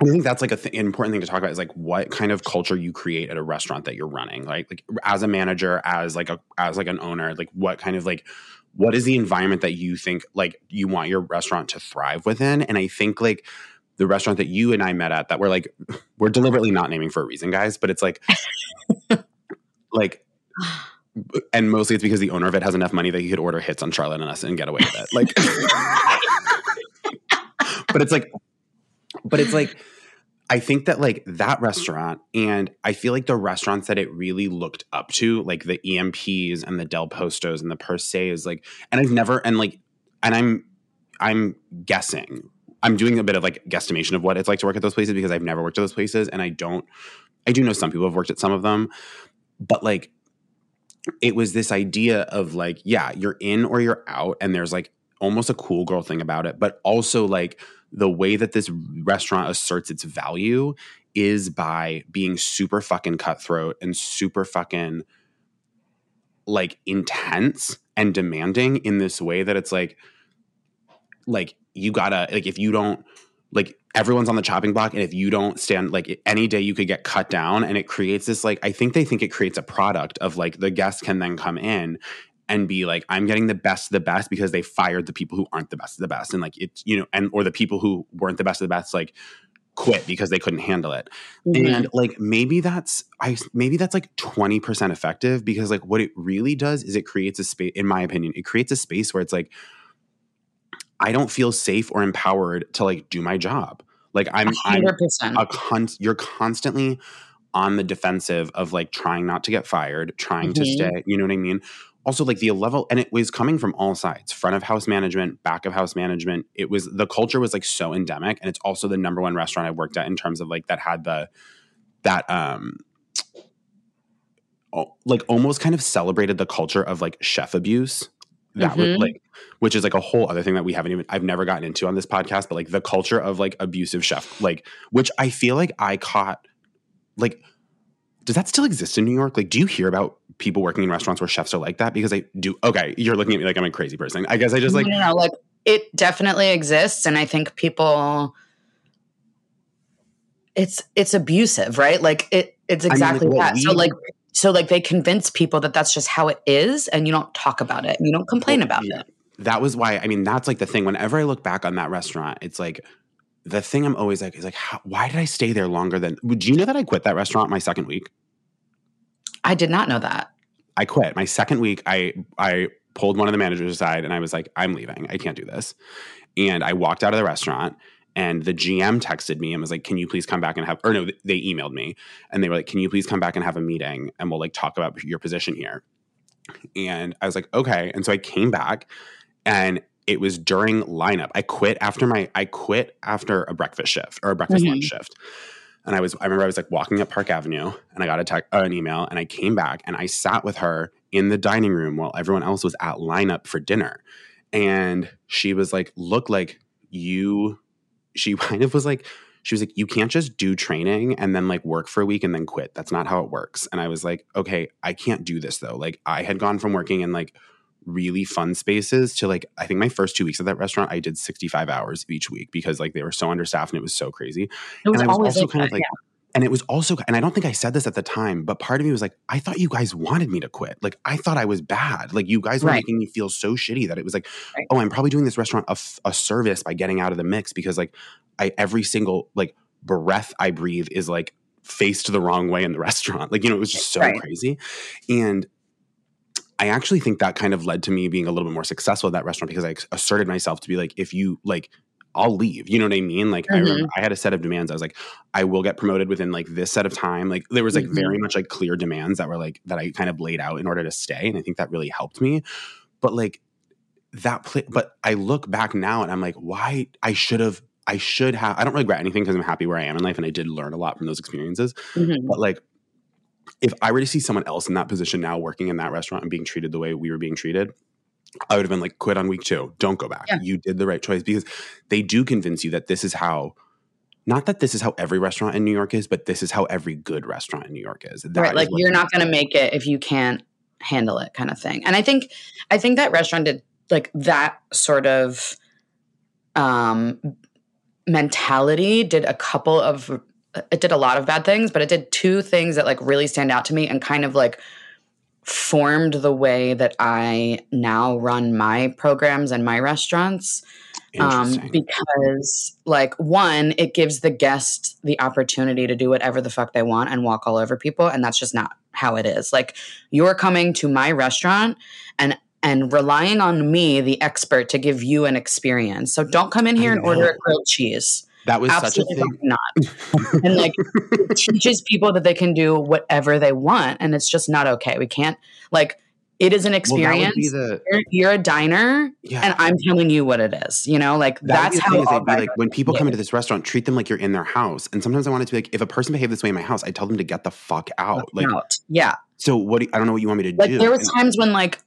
I think that's like a th- important thing to talk about is like what kind of culture you create at a restaurant that you're running, like like as a manager, as like a as like an owner, like what kind of like what is the environment that you think like you want your restaurant to thrive within? And I think like the restaurant that you and I met at that we're like we're deliberately not naming for a reason, guys, but it's like [LAUGHS] like and mostly it's because the owner of it has enough money that he could order hits on Charlotte and us and get away with it. Like, [LAUGHS] but it's like, but it's like, I think that like that restaurant, and I feel like the restaurants that it really looked up to, like the EMPs and the Del Postos and the Per Se, is like, and I've never, and like, and I'm, I'm guessing, I'm doing a bit of like guesstimation of what it's like to work at those places because I've never worked at those places, and I don't, I do know some people have worked at some of them, but like it was this idea of like, yeah, you're in or you're out, and there's like almost a cool girl thing about it, but also like the way that this restaurant asserts its value is by being super fucking cutthroat and super fucking like intense and demanding in this way that it's like like you gotta like if you don't like everyone's on the chopping block and if you don't stand like any day you could get cut down and it creates this like i think they think it creates a product of like the guests can then come in and be like i'm getting the best of the best because they fired the people who aren't the best of the best. And like it's you know and or the people who weren't the best of the best like quit because they couldn't handle it. Mm-hmm. And like maybe that's i maybe that's like 20% effective because like what it really does is it creates a space in my opinion it creates a space where it's like i don't feel safe or empowered to like do my job. Like i'm i'm a con- you're constantly on the defensive of like trying not to get fired trying to Mhm. stay you know what i mean? Also like the level and it was coming from all sides front of house management back of house management. It was the culture was like so endemic and it's also the number one restaurant i worked at in terms of like that had the that um like almost kind of celebrated the culture of like chef abuse that would Mhm. like which is like a whole other thing that we haven't even I've never gotten into on this podcast but like the culture of like abusive chef like which I feel like I caught like does that still exist in New York? Like, do you hear about people working in restaurants where chefs are like that? Because I do. Okay, you're looking at me like I'm a crazy person. I guess I just like no, no, no, like it definitely exists, and I think people, it's it's abusive, right? Like it, it's mean, like, exactly what that. so like, so like they convince people that that's just how it is, and you don't talk about it, and you don't complain about Yeah. it. that was why. I mean, that's like the thing. Whenever I look back on that restaurant, it's like the thing I'm always like is like, how, why did I stay there longer than? Do you know that I quit that restaurant my second week? I did not know that. I quit my second week. I I pulled one of the managers aside and I was like, I'm leaving. I can't do this. And I walked out of the restaurant and the GM texted me and was like, "Can you please come back and have?" Or no, they emailed me and they were like, "Can you please come back and have a meeting and we'll like talk about your position here?" And I was like, "Okay." And so I came back and it was during lineup. I quit after my I quit after a breakfast shift or a breakfast Mhm. lunch shift. And I was I remember I was like walking up Park Avenue and I got a tech, uh, an email and I came back and I sat with her in the dining room while everyone else was at lineup for dinner. And she was like, "Look like you she [LAUGHS] kind of was like she was like you can't just do training and then like work for a week and then quit. That's not how it works. And i was like okay i can't do this though. Like i had gone from working in like really fun spaces to like i think my first two weeks at that restaurant i did 65 hours each week because like they were so understaffed and it was so crazy. It was and I was always also kind that, of like, and it was also, and I don't think I said this at the time, but part of me was like, I thought you guys wanted me to quit. Like, I thought I was bad. Like, you guys were Right. making me feel so shitty that it was like, Right. oh, I'm probably doing this restaurant a, f- a service by getting out of the mix because like, I every single like breath I breathe is like faced the wrong way in the [LAUGHS] restaurant. Like, you know, it was just so Right. crazy, and. I actually think that kind of led to me being a little bit more successful at that restaurant because I asserted myself to be like, if you like, I'll leave. You know what I mean? Like I Mhm. remember I had a set of demands. I was like, I will get promoted within like this set of time. Like there was like Mhm. very much like clear demands that were like that I kind of laid out in order to stay. And I think that really helped me. But like that play but I look back now and I'm like, why I should have I should have I don't regret anything because I'm happy where I am in life and I did learn a lot from those experiences. Mhm. But like if I were to see someone else in that position now working in that restaurant and being treated the way we were being treated, I would have been like, quit on week two. Don't go back. Yeah. You did the right choice because they do convince you that this is how, not that this is how every restaurant in New York is, but this is how every good restaurant in New York is. That right like what you're not going to make it if you can't handle it kind of thing and i think i think that restaurant did like that sort of um mentality did a couple of it did a lot of bad things but it did two things that like really stand out to me and kind of like formed the way that i now run my programs and my restaurants um, because like one it gives the guest the opportunity to do whatever the fuck they want and walk all over people and that's just not how it is. Like you're coming to my restaurant and and relying on me the expert to give you an experience. So don't come in here and order a grilled cheese that was absolutely such a thing. not and like it teaches people that they can do whatever they want and it's just not okay we can't like it is an Well, experience be the, you're, you're a diner yeah. and I'm telling you what it is. You know, like That that's how they'd be like when people come into this restaurant, treat them like you're in their house. And sometimes I want it to be like, if a person behaved this way in my house, I tell them to get the fuck out. Like, out. Yeah, so what? Do you, I don't know what you want me to like do. there was And- times when like,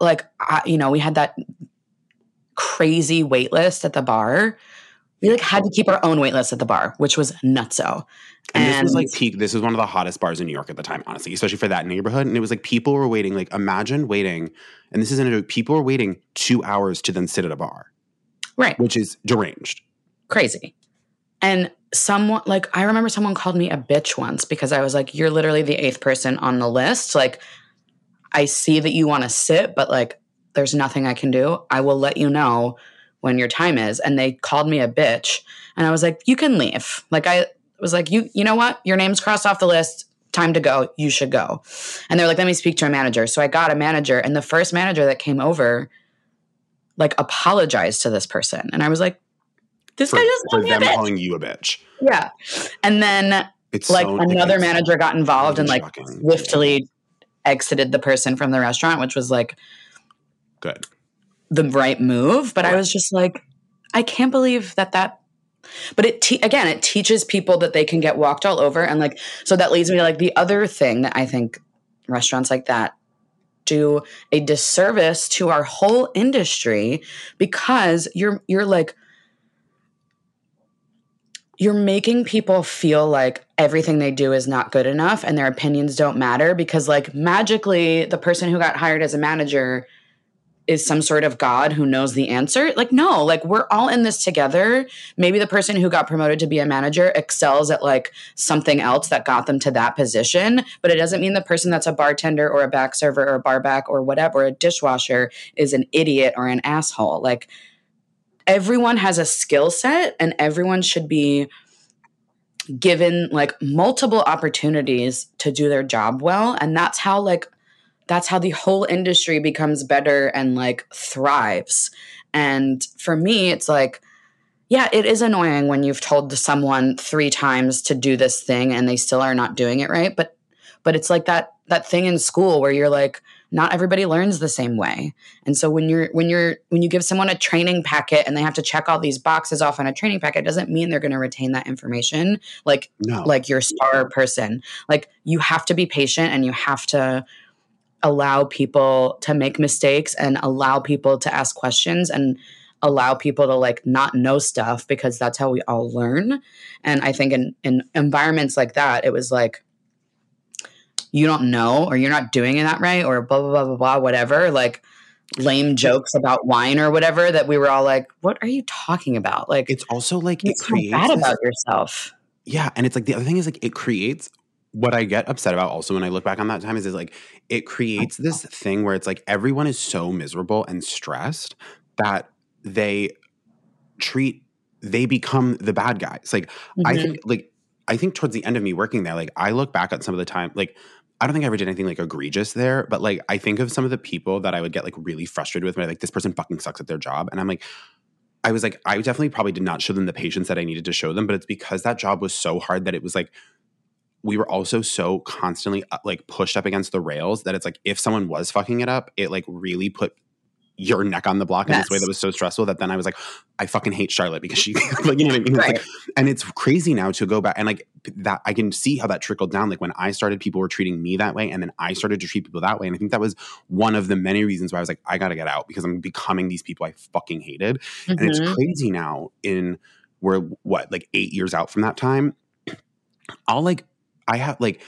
like I, you know, we had that crazy wait list at the bar. We like had to keep our own wait list at the bar, which was nutso. And, this was And- like peak. This was one of the hottest bars in New York at the time, honestly, especially for that neighborhood. And it was like people were waiting. Like imagine waiting, and this isn't a joke. People were waiting two hours to then sit at a bar, Right, which is deranged. crazy. And someone like I remember someone called me a bitch once because I was like, "You're literally the eighth person on the list." Like, I see that you want to sit, but like, there's nothing I can do. I will let you know when your time is. And they called me a bitch, and I was like, "You can leave." Like, I was like, "You, you know what? Your name's crossed off the list. Time to go. You should go." And they're like, "Let me speak to a manager." So I got a manager, and the first manager that came over, like, apologized to this person, and I was like. This For, guy just for them calling you a bitch. Yeah. And then It's like so, another it's manager got involved and like shocking. swiftly exited the person from the restaurant, which was like good. The right move. But I was just like, I can't believe that that. But it te- again, it teaches people that they can get walked all over, and like so that leads me to like the other thing that I think restaurants like that do a disservice to our whole industry because you're you're like you're making people feel like everything they do is not good enough and their opinions don't matter because like magically the person who got hired as a manager is some sort of god who knows the answer? Like no like we're all in this together. Maybe the person who got promoted to be a manager excels at like something else that got them to that position but it doesn't mean the person that's a bartender or a back server or a bar back or whatever a dishwasher is an idiot or an asshole. Like everyone has a skill set and everyone should be given like multiple opportunities to do their job well. And that's how like that's how the whole industry becomes better and like thrives. And for me it's like yeah it is annoying when you've told someone 3 times to do this thing and they still are not doing it right but but it's like that that thing in school where you're like not everybody learns the same way. And so when you're when you're when you give someone a training packet and they have to check all these boxes off on a training packet doesn't mean they're going to retain that information like No. like your star person. Like you have to be patient and you have to allow people to make mistakes and allow people to ask questions and allow people to like not know stuff because that's how we all learn. And i think in in environments like that it was like you don't know or you're not doing it that right or blah blah blah blah blah whatever like lame jokes about wine or whatever that we were all like what are you talking about? Like It's also like you it creates bad about yourself. Yeah, and it's like the other thing is like it creates what I get upset about also when I look back on that time is is like it creates this thing where it's like everyone is so miserable and stressed that they treat they become the bad guys. Like I Mhm. think like I think towards the end of me working there, like I look back at some of the time, like I don't think I ever did anything like egregious there, but like I think of some of the people that I would get like really frustrated with, where like this person fucking sucks at their job, and I'm like, I was like, I definitely probably did not show them the patience that I needed to show them, but it's because that job was so hard that it was like we were also so constantly uh, like pushed up against the rails that it's like if someone was fucking it up, it like really put your neck on the block in this way that was so stressful that then I was like, I fucking hate Charlotte because she, [LAUGHS] like, you know what I mean? It's Right. like, and it's crazy now to go back and like that. I can see how that trickled down. Like when I started, people were treating me that way, and then I started to treat people that way. And I think that was one of the many reasons why I was like, I got to get out because I'm becoming these people I fucking hated. And it's Mhm. crazy now. In we're what like eight years out from that time. I'll like I have like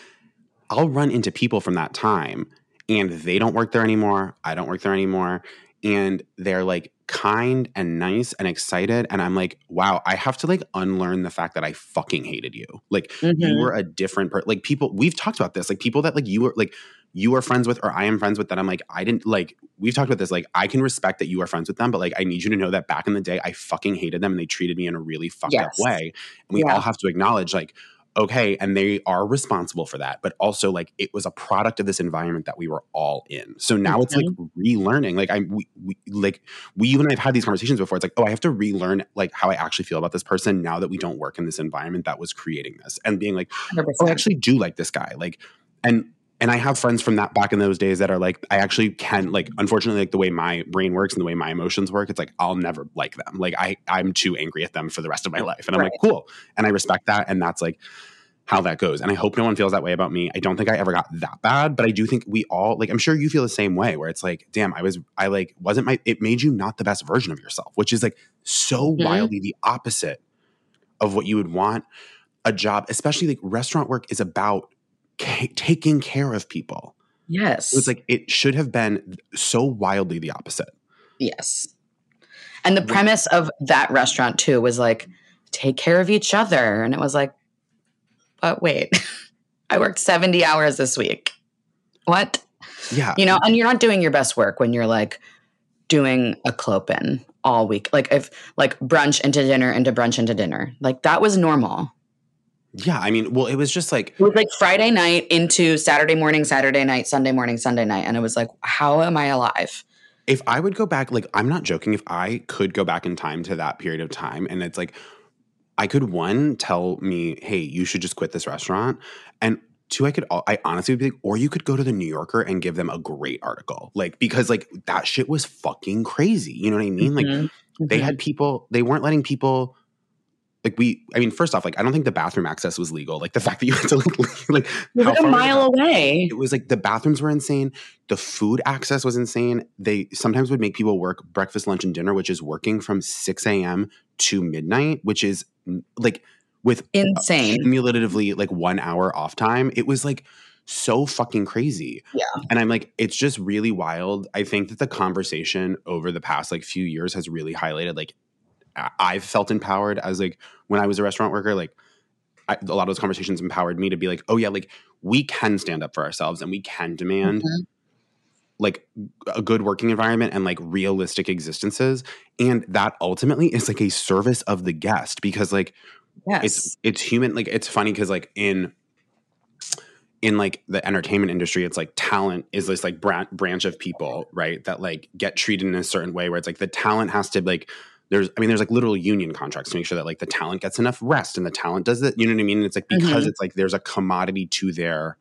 I'll run into people from that time and they don't work there anymore. I don't work there anymore. And they're like kind and nice and excited. And I'm like, wow, I have to like unlearn the fact that I fucking hated you. Like you Mhm. were a different person. Like people, we've talked about this. Like people that like you were like you are friends with or I am friends with that I'm like, I didn't like we've talked about this. Like I can respect that you are friends with them, but like I need you to know that back in the day I fucking hated them and they treated me in a really fucked up way. And we Yeah. all have to acknowledge like okay and they are responsible for that but also like it was a product of this environment that we were all in. So now it's like mm-hmm. relearning. Like i we, we like we even have had these conversations before. It's like oh i have to relearn like how i actually feel about this person now that we don't work in this environment that was creating this. And being like 100%. oh i actually do like this guy. Like and and I have friends from that back in those days that are like, I actually can like, unfortunately, like the way my brain works and the way my emotions work, it's like I'll never like them. Like I, I'm too angry at them for the rest of my life, and I'm like, cool, and I respect that, and that's like how that goes. And I hope no one feels that way about me. I don't think I ever got that bad, but I do think we all like. I'm sure you feel the same way, where it's like, damn, I was, I like wasn't my. It made you not the best version of yourself, which is like so Mhm. wildly the opposite of what you would want a job, especially like restaurant work is about ca- taking care of people. yes It was like it should have been so wildly the opposite. Yes. And the premise of that restaurant too was like, take care of each other. And it was like, but wait, [LAUGHS] I worked 70 hours this week. What? Yeah. You know, and you're not doing your best work when you're like doing a clopen all week. Like if like brunch into dinner into brunch into dinner. Like that was normal. Yeah. I mean, well, it was just like It was like Friday night into Saturday morning, Saturday night, Sunday morning, Sunday night. And it was like, how am I alive? if I would go back, like I'm not joking, if I could go back in time to that period of time and it's like I could one tell me, hey, you should just quit this restaurant. And two, I could I honestly would be like, or you could go to the New Yorker and give them a great article. Like, because like that shit was fucking crazy. You know what I mean? Like Mhm. they had people they weren't letting people like we i mean first off like i don't think the bathroom access was legal like the fact that you had to like [LAUGHS] like It was like a mile away. it was like the bathrooms were insane the food access was insane they sometimes would make people work breakfast lunch and dinner which is working from 6 a.m to midnight which is like with Insane. cumulatively like one hour off time it was like so fucking crazy Yeah. and i'm like it's just really wild i think that the conversation over the past like few years has really highlighted like i've felt empowered as like when i was a restaurant worker like I, a lot of those conversations empowered me to be like oh yeah like we can stand up for ourselves and we can demand Mhm. like a good working environment and like realistic existences and that ultimately is like a service of the guest because like Yes. it's it's human like it's funny because like in in like the entertainment industry it's like talent is this like bran- branch of people right that like get treated in a certain way where it's like the talent has to like there's i mean there's like literal union contracts to make sure that like the talent gets enough rest and the talent does it you know what i mean it's like because Mhm. it's like there's a commodity to their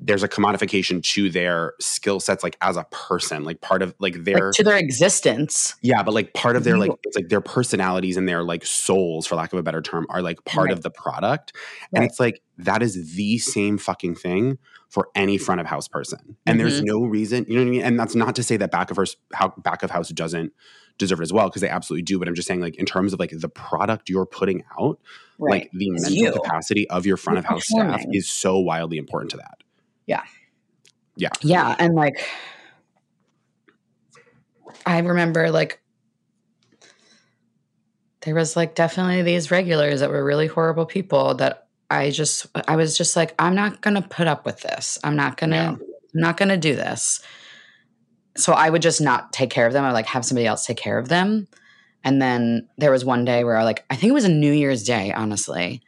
there's a commodification to their skill sets like as a person like part of like their like to their existence. yeah, but like part of their like it's like their personalities and their like souls, for lack of a better term, are like part Right. of the product. And it's like that is the same fucking thing for any front of house person. And there's Mhm. no reason, you know what I mean? And that's not to say that back of house how back of house doesn't deserve it as well, because they absolutely do. But I'm just saying, like, in terms of like the product you're putting out, Right. like the It's mental you. capacity of your front You're of house staff is so wildly important to that. Yeah. Yeah. Yeah, and like I remember like there was like definitely these regulars that were really horrible people that I just I was just like I'm not going to put up with this. I'm not going to Yeah. I'm not going to do this. So I would just not take care of them. I would like have somebody else take care of them. And then there was one day where I like I think it was a New Year's Day, honestly.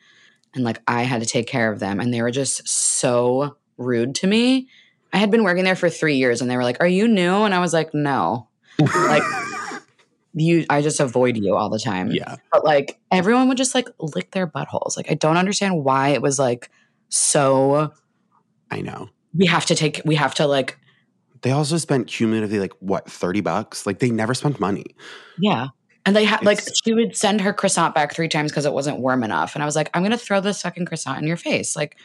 And like I had to take care of them and they were just so rude to me. I had been working there for 3 years and they were like, "Are you new?" And I was like, "No." Like [LAUGHS] you I just avoid you all the time. yeah. But like everyone would just like lick their buttholes. Like I don't understand why it was like so I know. we have to take we have to like They also spent cumulatively like what, 30 bucks? Like they never spent money. yeah. And they had like she would send her croissant back three times because it wasn't warm enough. And I was like, I'm gonna throw this fucking croissant in your face. Like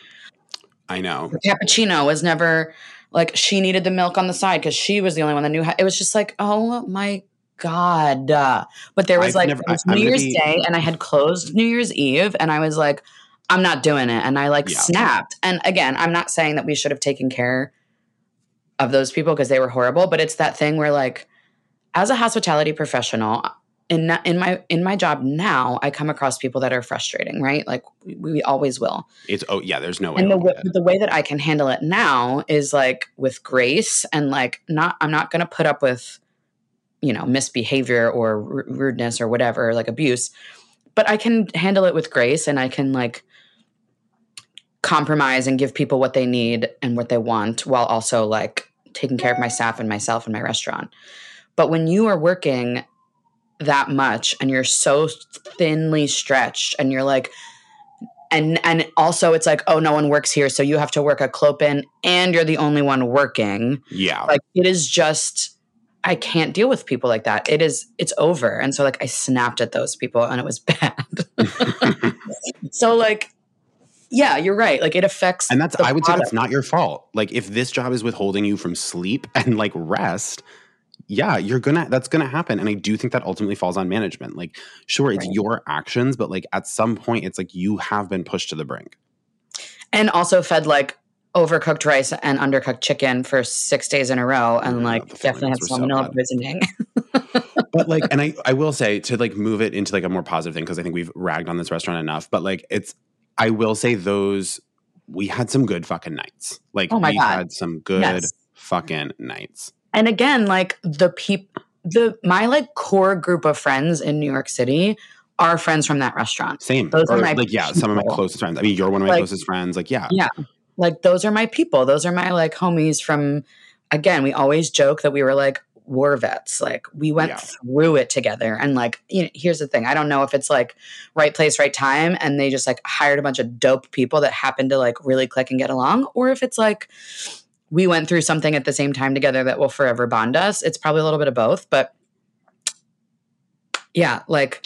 I know. the cappuccino was never like she needed the milk on the side because she was the only one that knew how it was just like, oh my God. Uh, but there was I've like never- was I- New Year's be- Day and I had closed New Year's Eve and I was like, I'm not doing it. And I like Yeah. snapped. And again, I'm not saying that we should have taken care of those people because they were horrible, but it's that thing where like as a hospitality professional, in in my in my job now, I come across people that are frustrating, right? Like we, we always will. It's oh yeah, there's no way. And the way, the way that I can handle it now is like with grace and like not I'm not going to put up with you know misbehavior or r- rudeness or whatever like abuse, but I can handle it with grace and I can like compromise and give people what they need and what they want while also like taking care of my staff and myself and my restaurant. But when you are working that much and you're so thinly stretched and you're like and and also it's like oh no one works here so you have to work a clopen and you're the only one working yeah. like it is just i can't deal with people like that it is it's over and so like i snapped at those people and it was [LAUGHS] bad [LAUGHS] so like yeah you're right like it affects and that's I would say that's not your fault. Like if this job is withholding you from sleep [LAUGHS] and like rest, yeah, you're gonna that's gonna happen. And I do think that ultimately falls on management. Like, sure, it's Right. your actions, but like at some point it's like you have been pushed to the brink. and also fed like overcooked rice and undercooked chicken for six days in a row and Yeah, like definitely had were so salmonella poisoning [LAUGHS] but like and I, I will say to like move it into like a more positive thing because i think we've ragged on this restaurant enough but like it's i will say those we had some good fucking nights. Like Oh my we God. had some good Yes. fucking nights. And again like the peop the my like core group of friends in new york city are friends from that restaurant. Same. Those are my like yeah some of my closest friends. I mean you're one of my Like- closest friends like yeah. Yeah. like those are my people. Those are my like homies from again we always joke that we were like war vets. Like we went Yeah. through it together. And like you know, here's the thing. I don't know if it's like right place right time and they just like hired a bunch of dope people that happen to like really click and get along or if it's like we went through something at the same time together that will forever bond us. It's probably a little bit of both but yeah like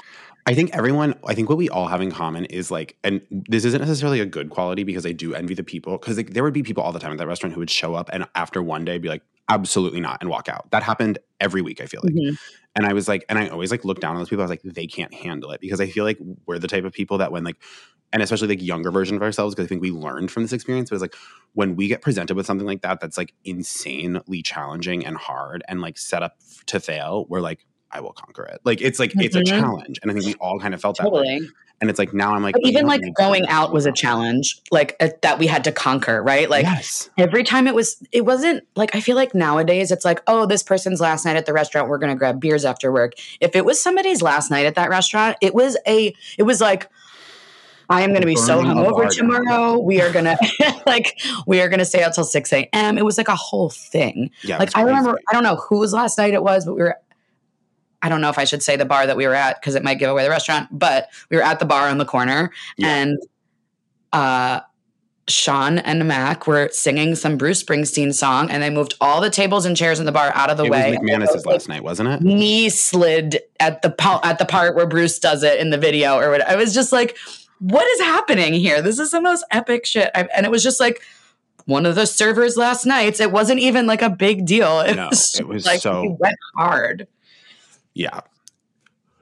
I think everyone, I think what we all have in common is like, and this isn't necessarily a good quality because I do envy the people because like, there would be people all the time at that restaurant who would show up and after one day be like, absolutely not, and walk out. That happened every week, I feel like. mhm. And I was like, and I always like look down on those people. I was like, they can't handle it because I feel like we're the type of people that when like, and especially like younger version of ourselves, because I think we learned from this experience It was like when we get presented with something like that, that's like insanely challenging and hard and like set up to fail, we're like, I will conquer it. Like it's like it's a Mhm. challenge, and I think we all kind of felt that way. And it's like now I'm like But even like going out was a challenge, like uh, that we had to conquer, right? Like yes, every time it was, it wasn't like I feel like nowadays it's like, oh, this person's last night at the restaurant. We're gonna grab beers after work. If it was somebody's last night at that restaurant, it was a, it was like. I am going to be so Burning a bar hungover tomorrow. We are gonna [LAUGHS] like we are gonna stay out till six a.m. It was like a whole thing. yeah. like I remember. I don't know whose last night it was, but we were. I don't know if I should say the bar that we were at because it might give away the restaurant. But we were at the bar on the corner, Yeah. and uh, Sean and Mac were singing some Bruce Springsteen song, and they moved all the tables and chairs in the bar out of the It way. Was McManus's was, like, last night, wasn't it? Knee slid at the po- at the part where Bruce does it in the video, or what? I was just like, "What is happening here? This is the most epic shit!" I, and it was just like one of the servers last night. It wasn't even like a big deal. It No, was, it was like so- we went hard. Yeah.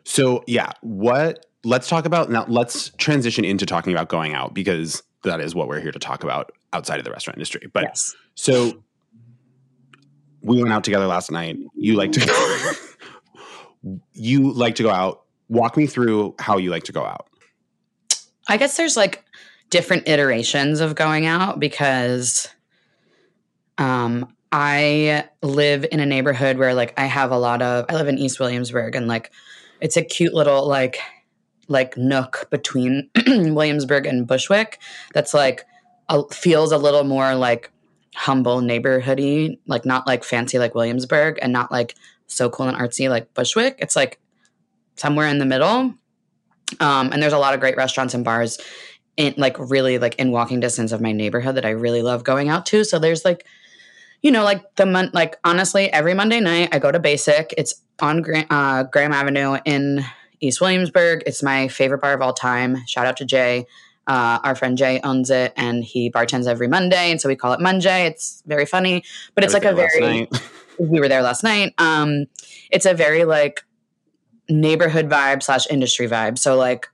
So yeah, what? Let's talk about now. Let's transition into talking about going out because that is what we're here to talk about outside of the restaurant industry. But yes. So we went out together last night. You like to go. [LAUGHS] you like to go out. Walk me through how you like to go out. I guess there's like different iterations of going out because um I live in a neighborhood where like I have a lot of I live in East Williamsburg and like it's a cute little like like nook between [CLEARS THROAT] Williamsburg and Bushwick that's like a, feels a little more like humble neighborhoody like not like fancy like Williamsburg and not like so cool and artsy like Bushwick it's like somewhere in the middle um, and there's a lot of great restaurants and bars in like really like in walking distance of my neighborhood that I really love going out to. So there's like, you know, like the month, like honestly, every Monday night I go to Basic. It's on Gra- uh, Graham Avenue in East Williamsburg. It's my favorite bar of all time. Shout out to Jay. Uh, our friend Jay owns it and he bartends every Monday. And so we call it Monday. It's very funny, but it's like a very, [LAUGHS] we were there last night. Um, it's a very like neighborhood vibe slash industry vibe. So like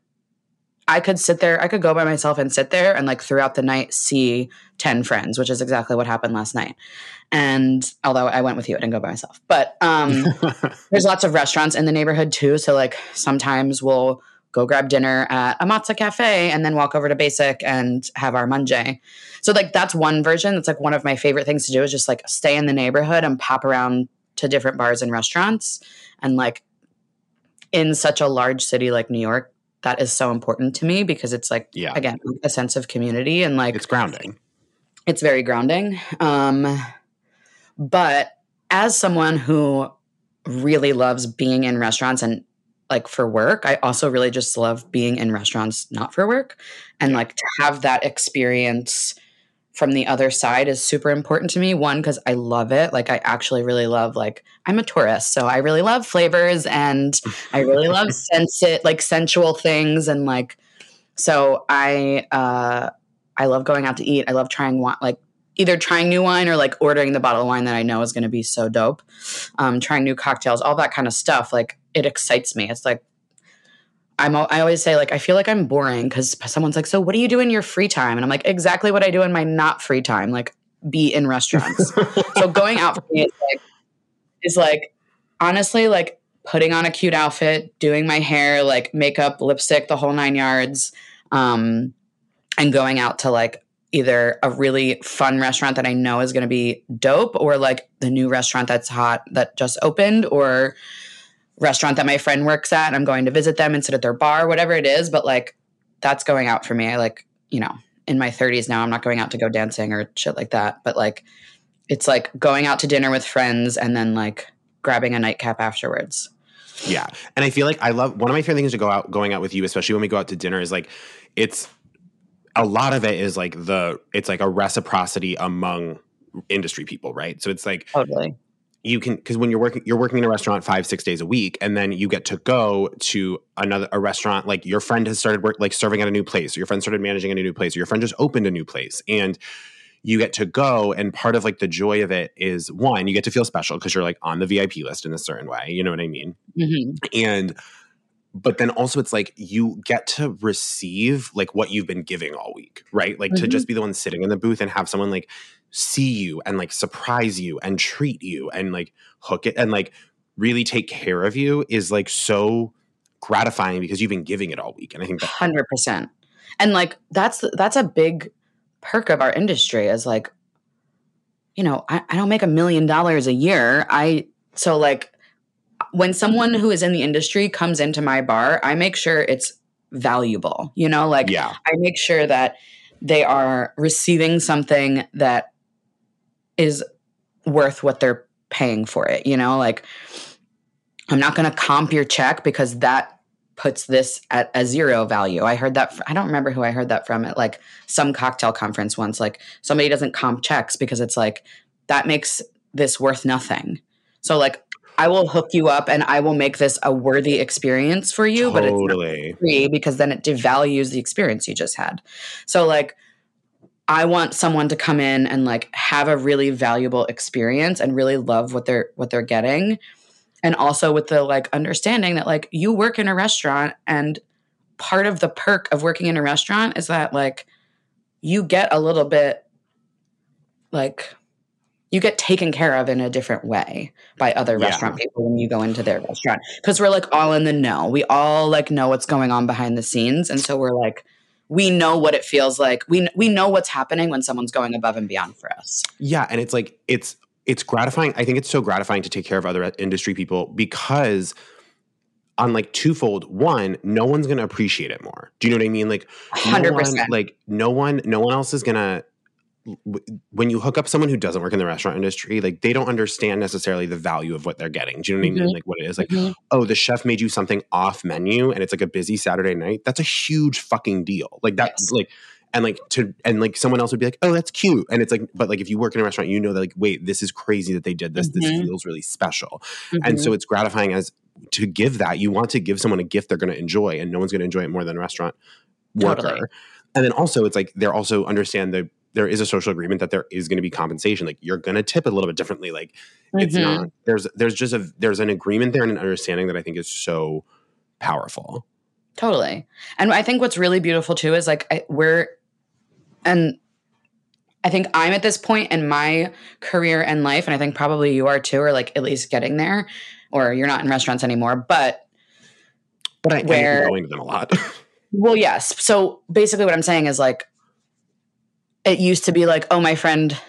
I could sit there, I could go by myself and sit there and like throughout the night see 10 friends, which is exactly what happened last night. And although I went with you, I didn't go by myself. But um [LAUGHS] there's lots of restaurants in the neighborhood too. So like sometimes we'll go grab dinner at a matza cafe and then walk over to Basic and have our munjay. So like that's one version. That's like one of my favorite things to do is just like stay in the neighborhood and pop around to different bars and restaurants. And like in such a large city like New York, that is so important to me because it's like yeah, again a sense of community and like it's grounding. it's very grounding. Um, but as someone who really loves being in restaurants and like for work, I also really just love being in restaurants not for work. And like to have that experience from the other side is super important to me. One, because I love it. Like I actually really love like I'm a Taurus, so I really love flavors and I really love [LAUGHS] sensit like sensual things and like so I uh I love going out to eat. I love trying like either trying new wine or like ordering the bottle of wine that I know is going to be so dope. Um, trying new cocktails, all that kind of stuff. Like it excites me. It's like I'm. I always say like I feel like I'm boring because someone's like, "So what do you do in your free time?" And I'm like, "Exactly what I do in my not free time. Like be in restaurants." [LAUGHS] so going out for me is like is like honestly like putting on a cute outfit, doing my hair, like makeup, lipstick, the whole nine yards. Um, and going out to like either a really fun restaurant that I know is going to be dope or like the new restaurant that's hot that just opened or restaurant that my friend works at and I'm going to visit them and sit at their bar, whatever it is. But like that's going out for me. I like, you know, in my 30s now, I'm not going out to go dancing or shit like that. But like, it's like going out to dinner with friends and then like grabbing a nightcap afterwards. Yeah. And I feel like I love one of my favorite things to go out going out with you, especially when we go out to dinner, is like it's a lot of it is like the it's like a reciprocity among industry people, right? So it's like Totally. you can because when you're working you're working in a restaurant five six days a week and then you get to go to another a restaurant like your friend has started work like serving at a new place or your friend started managing at a new place or your friend just opened a new place and you get to go and part of like the joy of it is one you get to feel special because you're like on the vip list in a certain way you know what i mean hmm and but then also it's like you get to receive like what you've been giving all week right like to Mhm. just be the one sitting in the booth and have someone like see you and like surprise you and treat you and like hook it and like really take care of you is like so gratifying because you've been giving it all week. And I think that hundred percent. And like that's that's a big perk of our industry is like, you know, I, I don't make a million dollars a year. I so like when someone who is in the industry comes into my bar, I make sure it's valuable. You know, like Yeah. I make sure that they are receiving something that is worth what they're paying for it. You know, like I'm not going to comp your check because that puts this at a zero value. I heard that. Fr- I don't remember who I heard that from at like some cocktail conference once. Like somebody doesn't comp checks because it's like that makes this worth nothing. So like I will hook you up and I will make this a worthy experience for you, but it's not free because then it devalues the experience you just had. So like I want someone to come in and like have a really valuable experience and really love what they're what they're getting. And also with the like understanding that like you work in a restaurant and part of the perk of working in a restaurant is that like you get a little bit like you get taken care of in a different way by other Yeah. restaurant people when you go into their restaurant because we're like all in the know we all like know what's going on behind the scenes and so we're like we know what it feels like we we know what's happening when someone's going above and beyond for us Yeah, and it's like it's it's gratifying. I think it's so gratifying to take care of other industry people because on like twofold. One, no one's gonna appreciate it more. Do you know what I mean? Like no one, 100%. like no one, no one else is gonna. When you hook up someone who doesn't work in the restaurant industry, like they don't understand necessarily the value of what they're getting. Do you know what I mean? Mhm. Like what it is. Like, Mhm. oh, the chef made you something off menu, and it's like a busy Saturday night. That's a huge fucking deal. Like that's Yes. like and like to and like someone else would be like oh that's cute and it's like but like if you work in a restaurant you know that like wait this is crazy that they did this this Mhm. feels really special and so it's gratifying as to give that you want to give someone a gift they're going to enjoy and no one's going to enjoy it more than a restaurant worker Totally. and then also it's like they're also understand that there is a social agreement that there is going to be compensation like you're going to tip a little bit differently like it's Mhm. not there's there's just a there's an agreement there and an understanding that i think is so powerful Totally. And I think what's really beautiful too is like I, we're, and I think I'm at this point in my career and life, and I think probably you are too, or like at least getting there, or you're not in restaurants anymore. But but i Where- i'm going to them a lot [LAUGHS] well, yes. So basically, what I'm saying is like, it used to be like, oh, my friend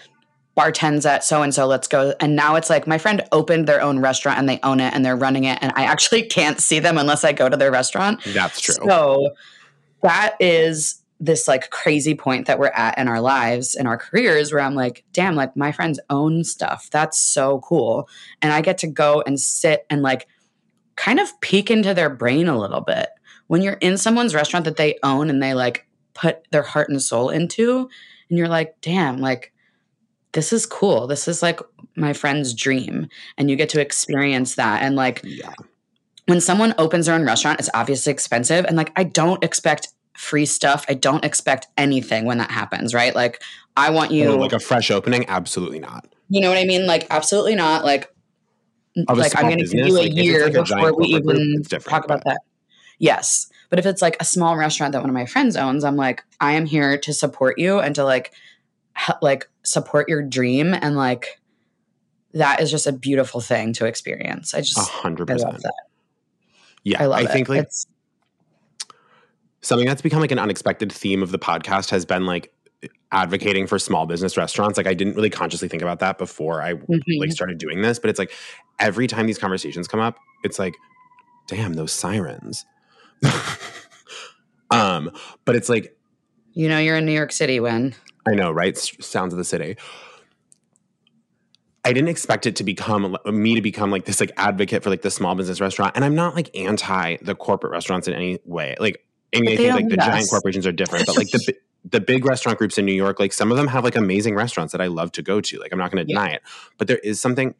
bartends at so and so, let's go. And now it's like, my friend opened their own restaurant and they own it and they're running it. And I actually [LAUGHS] can't see them unless I go to their restaurant. that's true So that is this like crazy point that we're at in our lives in our careers where I'm like, damn, like my friends own stuff. That's so cool. And I get to go and sit and like kind of peek into their brain a little bit. When you're in someone's restaurant that they own and they like put their heart and soul into, and you're like, damn, like this is cool. This is like my friend's dream. And you get to experience that. And like yeah when someone opens their own restaurant, it's obviously expensive. And like, I don't expect free stuff. I don't expect anything when that happens, right? Like, I want you, Oh, like a fresh opening absolutely not you know what I mean? Like, absolutely not. Like, like I'm going to give you a like, year like a before we corporate group, even talk about that. Yes. But if it's like a small restaurant that one of my friends owns, I'm like, I am here to support you and to like, like support your dream. And like, that is just a beautiful thing to experience. I just, A hundred I love percent. that. Yeah, I love I it. think like It's- something that's become like an unexpected theme of the podcast has been like advocating for small business restaurants. Like I didn't really consciously think about that before I Mhm. like started doing this, but it's like every time these conversations come up, it's like, damn, those sirens. [LAUGHS] um, but it's like you know, you're in New York City when. I know, right? Sounds of the city. I didn't expect it to become me to become like this like advocate for like the small business restaurant, and I'm not like anti the corporate restaurants in any way. Like, I mean, But I they think like the need giant corporations are different, but like the [LAUGHS] the big restaurant groups in New York, like some of them have like amazing restaurants that I love to go to. Like, I'm not going to Yeah. deny it, but there is something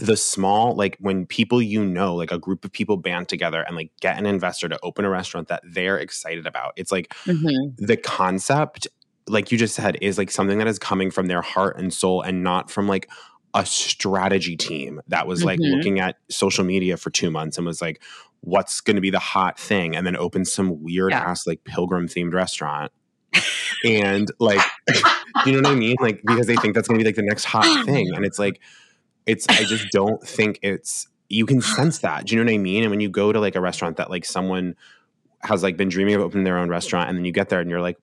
the small like when people you know like a group of people band together and like get an investor to open a restaurant that they're excited about it's like the concept like you just said is like something that is coming from their heart and soul and not from like a strategy team that was like Mhm. looking at social media for two months and was like what's going to be the hot thing and then open some weird Yeah. ass like pilgrim themed restaurant and like [LAUGHS] you know what i mean like because they think that's going to be like the next hot thing and it's like it's i just [LAUGHS] don't think it's you can sense that. Do you know what I mean? And when you go to like a restaurant that like someone has like been dreaming of opening their own restaurant, and then you get there and you're like,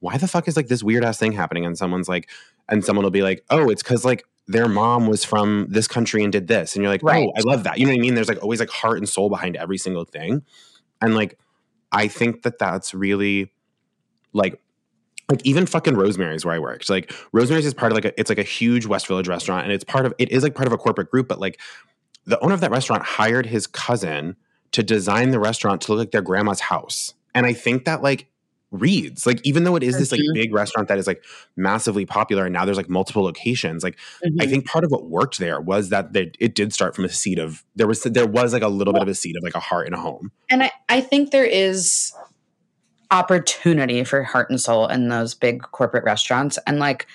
why the fuck is like this weird ass thing happening? And someone's like, and someone will be like, oh, it's because like their mom was from this country and did this, and you're like, Right. oh, I love that. You know what I mean? There's like always like heart and soul behind every single thing, and like I think that that's really like like even fucking Rosemary's where I work. worked. Like Rosemary's is part of like a it's like a huge West Village restaurant and it's part of it is like part of a corporate group, but like the owner of that restaurant hired his cousin to design the restaurant to look like their grandma's house. And I think that like reads like even though it is this like big restaurant that is like massively popular and now there's like multiple locations like I Mhm. think part of what worked there was that they, it did start from a seed of there was there was like a little bit of a seed of like a heart and a home. And I, I think there is opportunity for heart and soul in those big corporate restaurants. And like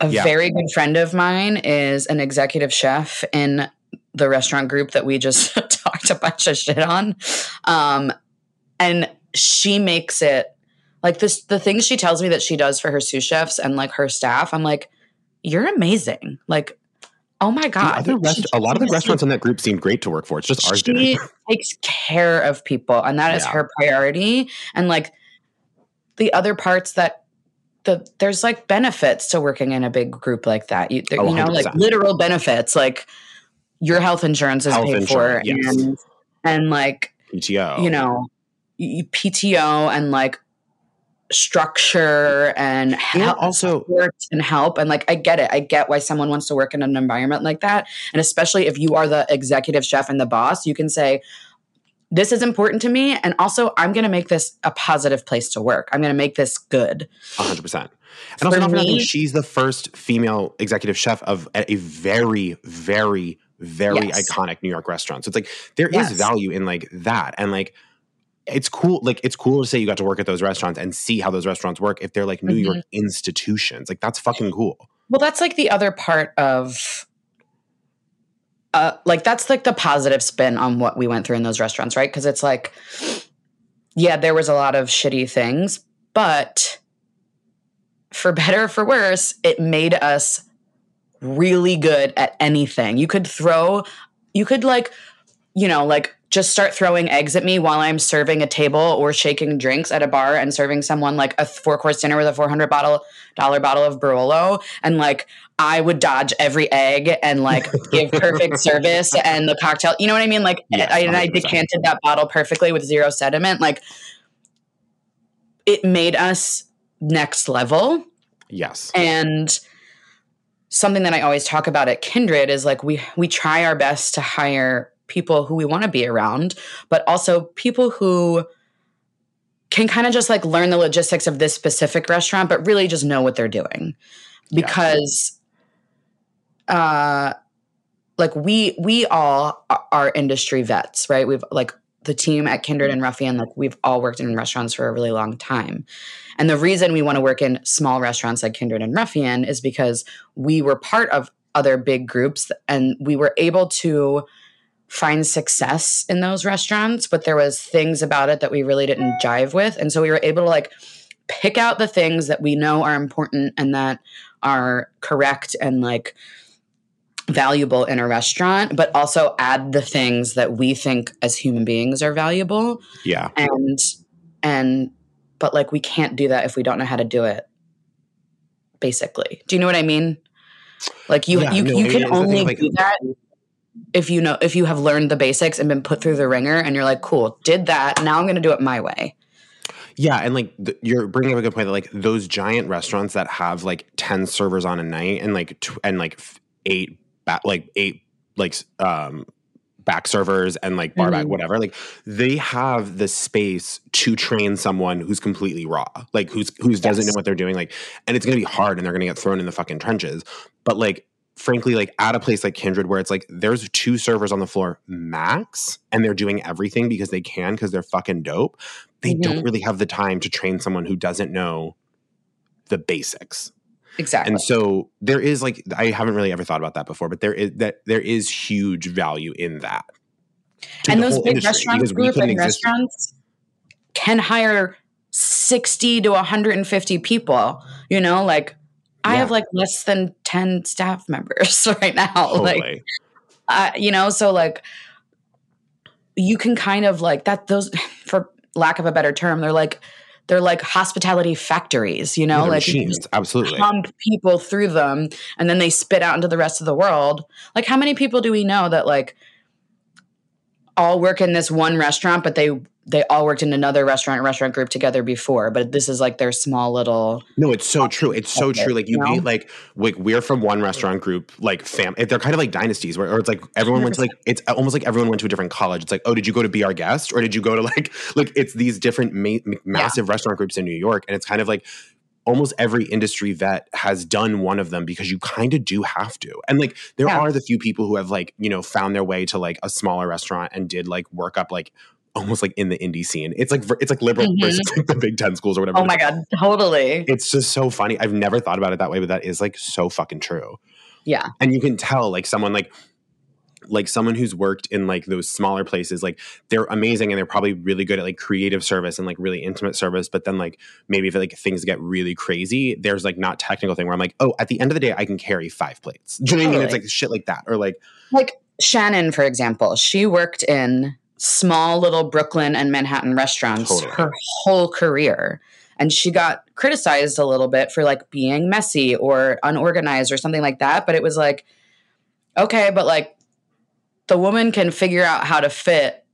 a Yeah. very good friend of mine is an executive chef in the restaurant group that we just [LAUGHS] talked a bunch of shit on. Um, and she makes it like this the things she tells me that she does for her sous chefs and like her staff, I'm like, you're amazing. Like, oh my God. rest, a lot of the restaurants in that group seemed great to work for. It's just ours she didn't. [LAUGHS] takes care of people and that is Yeah. her priority and like the other parts that the there's like benefits to working in a big group like that you, there, Oh, you know like literal benefits like your health insurance is Health paid insurance, for yes. and and like PTO. you know pto and like structure and help also support and help and like i get it i get why someone wants to work in an environment like that and especially if you are the executive chef and the boss you can say this is important to me and also i'm going to make this a positive place to work i'm going to make this good 100%. And For also, not for nothing, she's the first female executive chef of a very, very, very Yes. iconic New York restaurant. So it's like there is Yes. value in like that. And like it's cool. Like it's cool to say you got to work at those restaurants and see how those restaurants work if they're like New York Mm-hmm. institutions. Like that's fucking cool. well that's like the other part of uh like that's like the positive spin on what we went through in those restaurants right because it's like yeah there was a lot of shitty things but for [LAUGHS] better or for worse it made us really good at anything you could throw you could like you know like just start throwing eggs at me while i'm serving a table or shaking drinks at a bar and serving someone like a four course dinner with a 400 bottle dollar bottle of Barolo and like I would dodge every egg and like [LAUGHS] give perfect service and the cocktail. You know what I mean? Like I, and I decanted that bottle perfectly with zero sediment. Like it made us next level. Yes. And something that I always talk about at Kindred is like we we try our best to hire people who we want to be around, but also people who can kind of just like learn the logistics of this specific restaurant, but really just know what they're doing. Yeah. Because uh like we we all are industry vets, right? We've like the team at Kindred and Ruffian, like we've all worked in restaurants for a really long time. And the reason we want to work in small restaurants like Kindred and Ruffian is because we were part of other big groups and we were able to find success in those restaurants, but there was things about it that we really didn't jive with. And so we were able to like pick out the things that we know are important and that are correct and like valuable in a restaurant, but also add the things that we think as human beings are valuable Yeah. and and but like we can't do that if we don't know how to do it basically do you know what i mean like you Yeah, you, no, you can mean, it's the only like- do that if you know if you have learned the basics and been put through the ringer and you're like cool did that. Now i'm going to do it my way. Yeah, and like th- you're bringing up a good point that like those giant restaurants that have like ten servers on a night and like tw- and like f- eight back like eight like um back servers and like bar back Mhm. whatever like they have the space to train someone who's completely raw like who's who's doesn't know what they're doing like and it's gonna be hard and they're gonna get thrown in the fucking trenches but like frankly like at a place like kindred where it's like there's two servers on the floor max and they're doing everything because they can because they're fucking dope. They don't mm-hmm. really have the time to train someone who doesn't know the basics. Exactly. and so there is like i haven't really ever thought about that before but there is that there is huge value in that and those big restaurants group and exist- restaurants can hire 60 to 150 people you know like i have like less than 10 staff members [LAUGHS] right now like Uh, you know, so like you can kind of like that those [LAUGHS] for lack of a better term, they're like they're like hospitality factories, you know, like machines, absolutely. pump people through them and then they spit out into the rest of the world. Like how many people do we know that like all work in this one restaurant, but they they all worked in another restaurant restaurant group together before, but this is like their small little No, it's so true. It's so true. Like you you know? meet like like we're from one restaurant group, like fam. Eh, they're kind of like dynasties, where or it's like everyone went to like it's almost like everyone went to a different college. It's like, oh, did you go to B.R. Guest, or did you go to like like it's these different ma- massive restaurant groups in New York, and it's kind of like almost every industry vet has done one of them because you kind of do have to. And like there Yeah. are the few people who have like you know found their way to like a smaller restaurant and did like work up like almost like in the indie scene. It's like it's like liberal Mhm. versus like the Big Ten schools or whatever. Oh my god, totally. it's just so funny. I've never thought about it that way, but that is like so fucking true. Yeah. And you can tell like someone like like someone who's worked in like those smaller places, like they're amazing and they're probably really good at like creative service and like really intimate service. But then like maybe if like things get really crazy, there's like not technical thing where I'm like, oh, at the end of the day, I can carry five plates. Do you know what I mean? It's like shit like that. Or like Like Shannon, for example, she worked in small little Brooklyn and Manhattan restaurants Totally. her whole career. And she got criticized a little bit for like being messy or unorganized or something like that. But it was like, okay, but like the woman can figure out how to fit,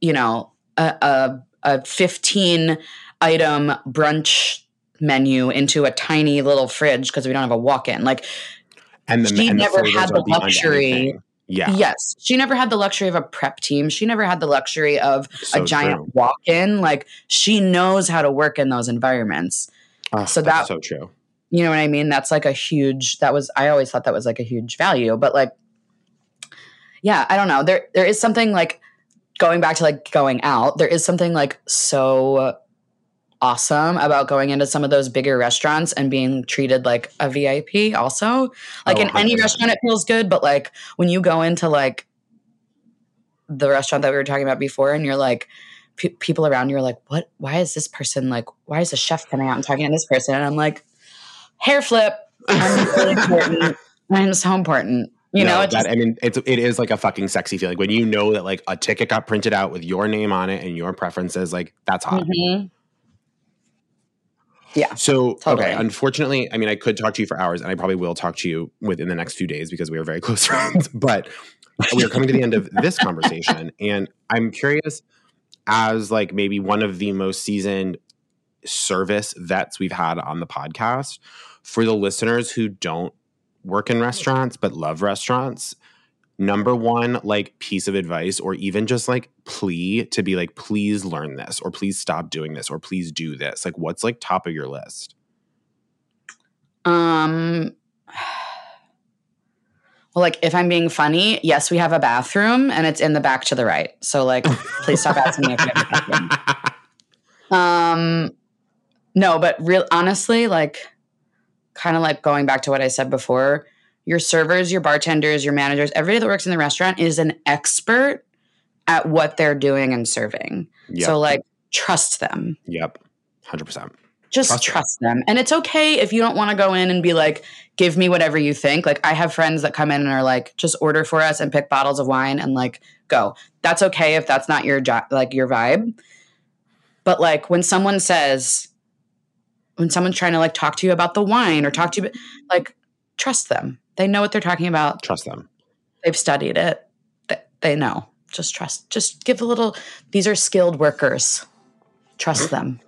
you know, a, a, a 15 item brunch menu into a tiny little fridge because we don't have a walk in. Like, and the She and never flavors had the luxury. Yeah. Yes. She never had the luxury of a prep team. She never had the luxury of So a giant walk in. Like she knows how to work in those environments. Oh, So that's that- so true. You know what I mean? That's like a huge that was I always thought that was like a huge value. But like yeah, I don't know. There there is something like going back to like going out, there is something like so awesome about going into some of those bigger restaurants and being treated like a VIP also. Like Oh, in any 100%. restaurant it feels good, but like when you go into like the restaurant that we were talking about before and you're like pe- people around you are like what why is this person like why is the chef coming out and talking to this person and I'm like hair flip I'm really important I'm so important you No, know that, just I mean, it's it is like a fucking sexy feeling when you know that like a ticket got printed out with your name on it and your preferences. Like that's hot. Mhm. Yeah So Totally. okay, unfortunately, I mean, I could talk to you for hours, and I probably will talk to you within the next few days because we are very [LAUGHS] close friends. But we are coming to the end of this conversation, and I'm curious, as like maybe one of the most seasoned service vets we've had on the podcast, for the listeners who don't work in restaurants but love restaurants. Number one, like piece of advice, or even just like plea to be like, please learn this, or please stop doing this, or please do this. Like, what's like top of your list? Um, [SIGHS] well, like if I'm being funny, yes, we have a bathroom and it's in the back to the right. So like, please stop asking me if we have a bathroom. [LAUGHS] Um, no, but real honestly, like, kind of like going back to what I said before, your servers, your bartenders, your managers, everybody that works in the restaurant is an expert at what they're doing and serving. Yep. So like, trust them yep. 100%. just Trust trust, them. them. And it's okay if you don't want to go in and be like, give me whatever you think. Like, I have friends that come in and are like, just order for us and pick bottles of wine and like go. That's okay if that's not your like your vibe. But like when someone says, when someone's trying to like talk to you about the wine or talk to you, like trust them. They know what they're talking about. Trust them. They've studied it. They, they know. Just trust. Just give a little. These are skilled workers. Trust them.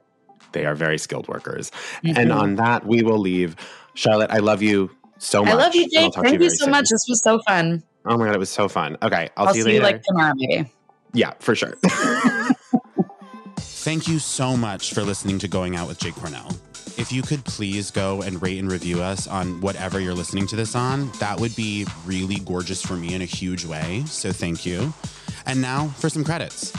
They are very skilled workers. And Mhm. on that, we will leave. Charlotte, I love you so much. I love you, Jake. Thank you very so soon. much. This was so fun. Oh my God, it was so fun. Okay, I'll, I'll, see you see later. you like tomorrow, maybe. yeah, for sure. [LAUGHS] Thank you so much for listening to Going Out with Jake Cornell. If you could please go and rate and review us on whatever you're listening to this on, that would be really gorgeous for me in a huge way. So thank you. And now for some credits.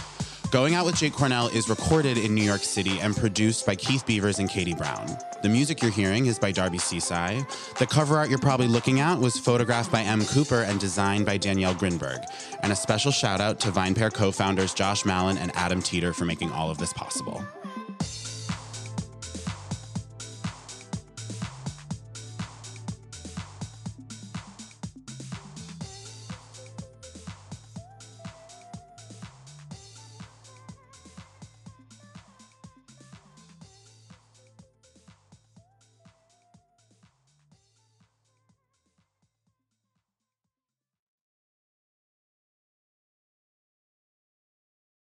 Going Out with Jake Cornell is recorded in New York City and produced by Keith Beavers and Katie Brown. The music you're hearing is by Darby Seaside. The cover art you're probably looking at was photographed by M. Cooper and designed by Danielle Grinberg. And a special shout out to VinePair co founders Josh Malin and Adam Teeter for making all of this possible.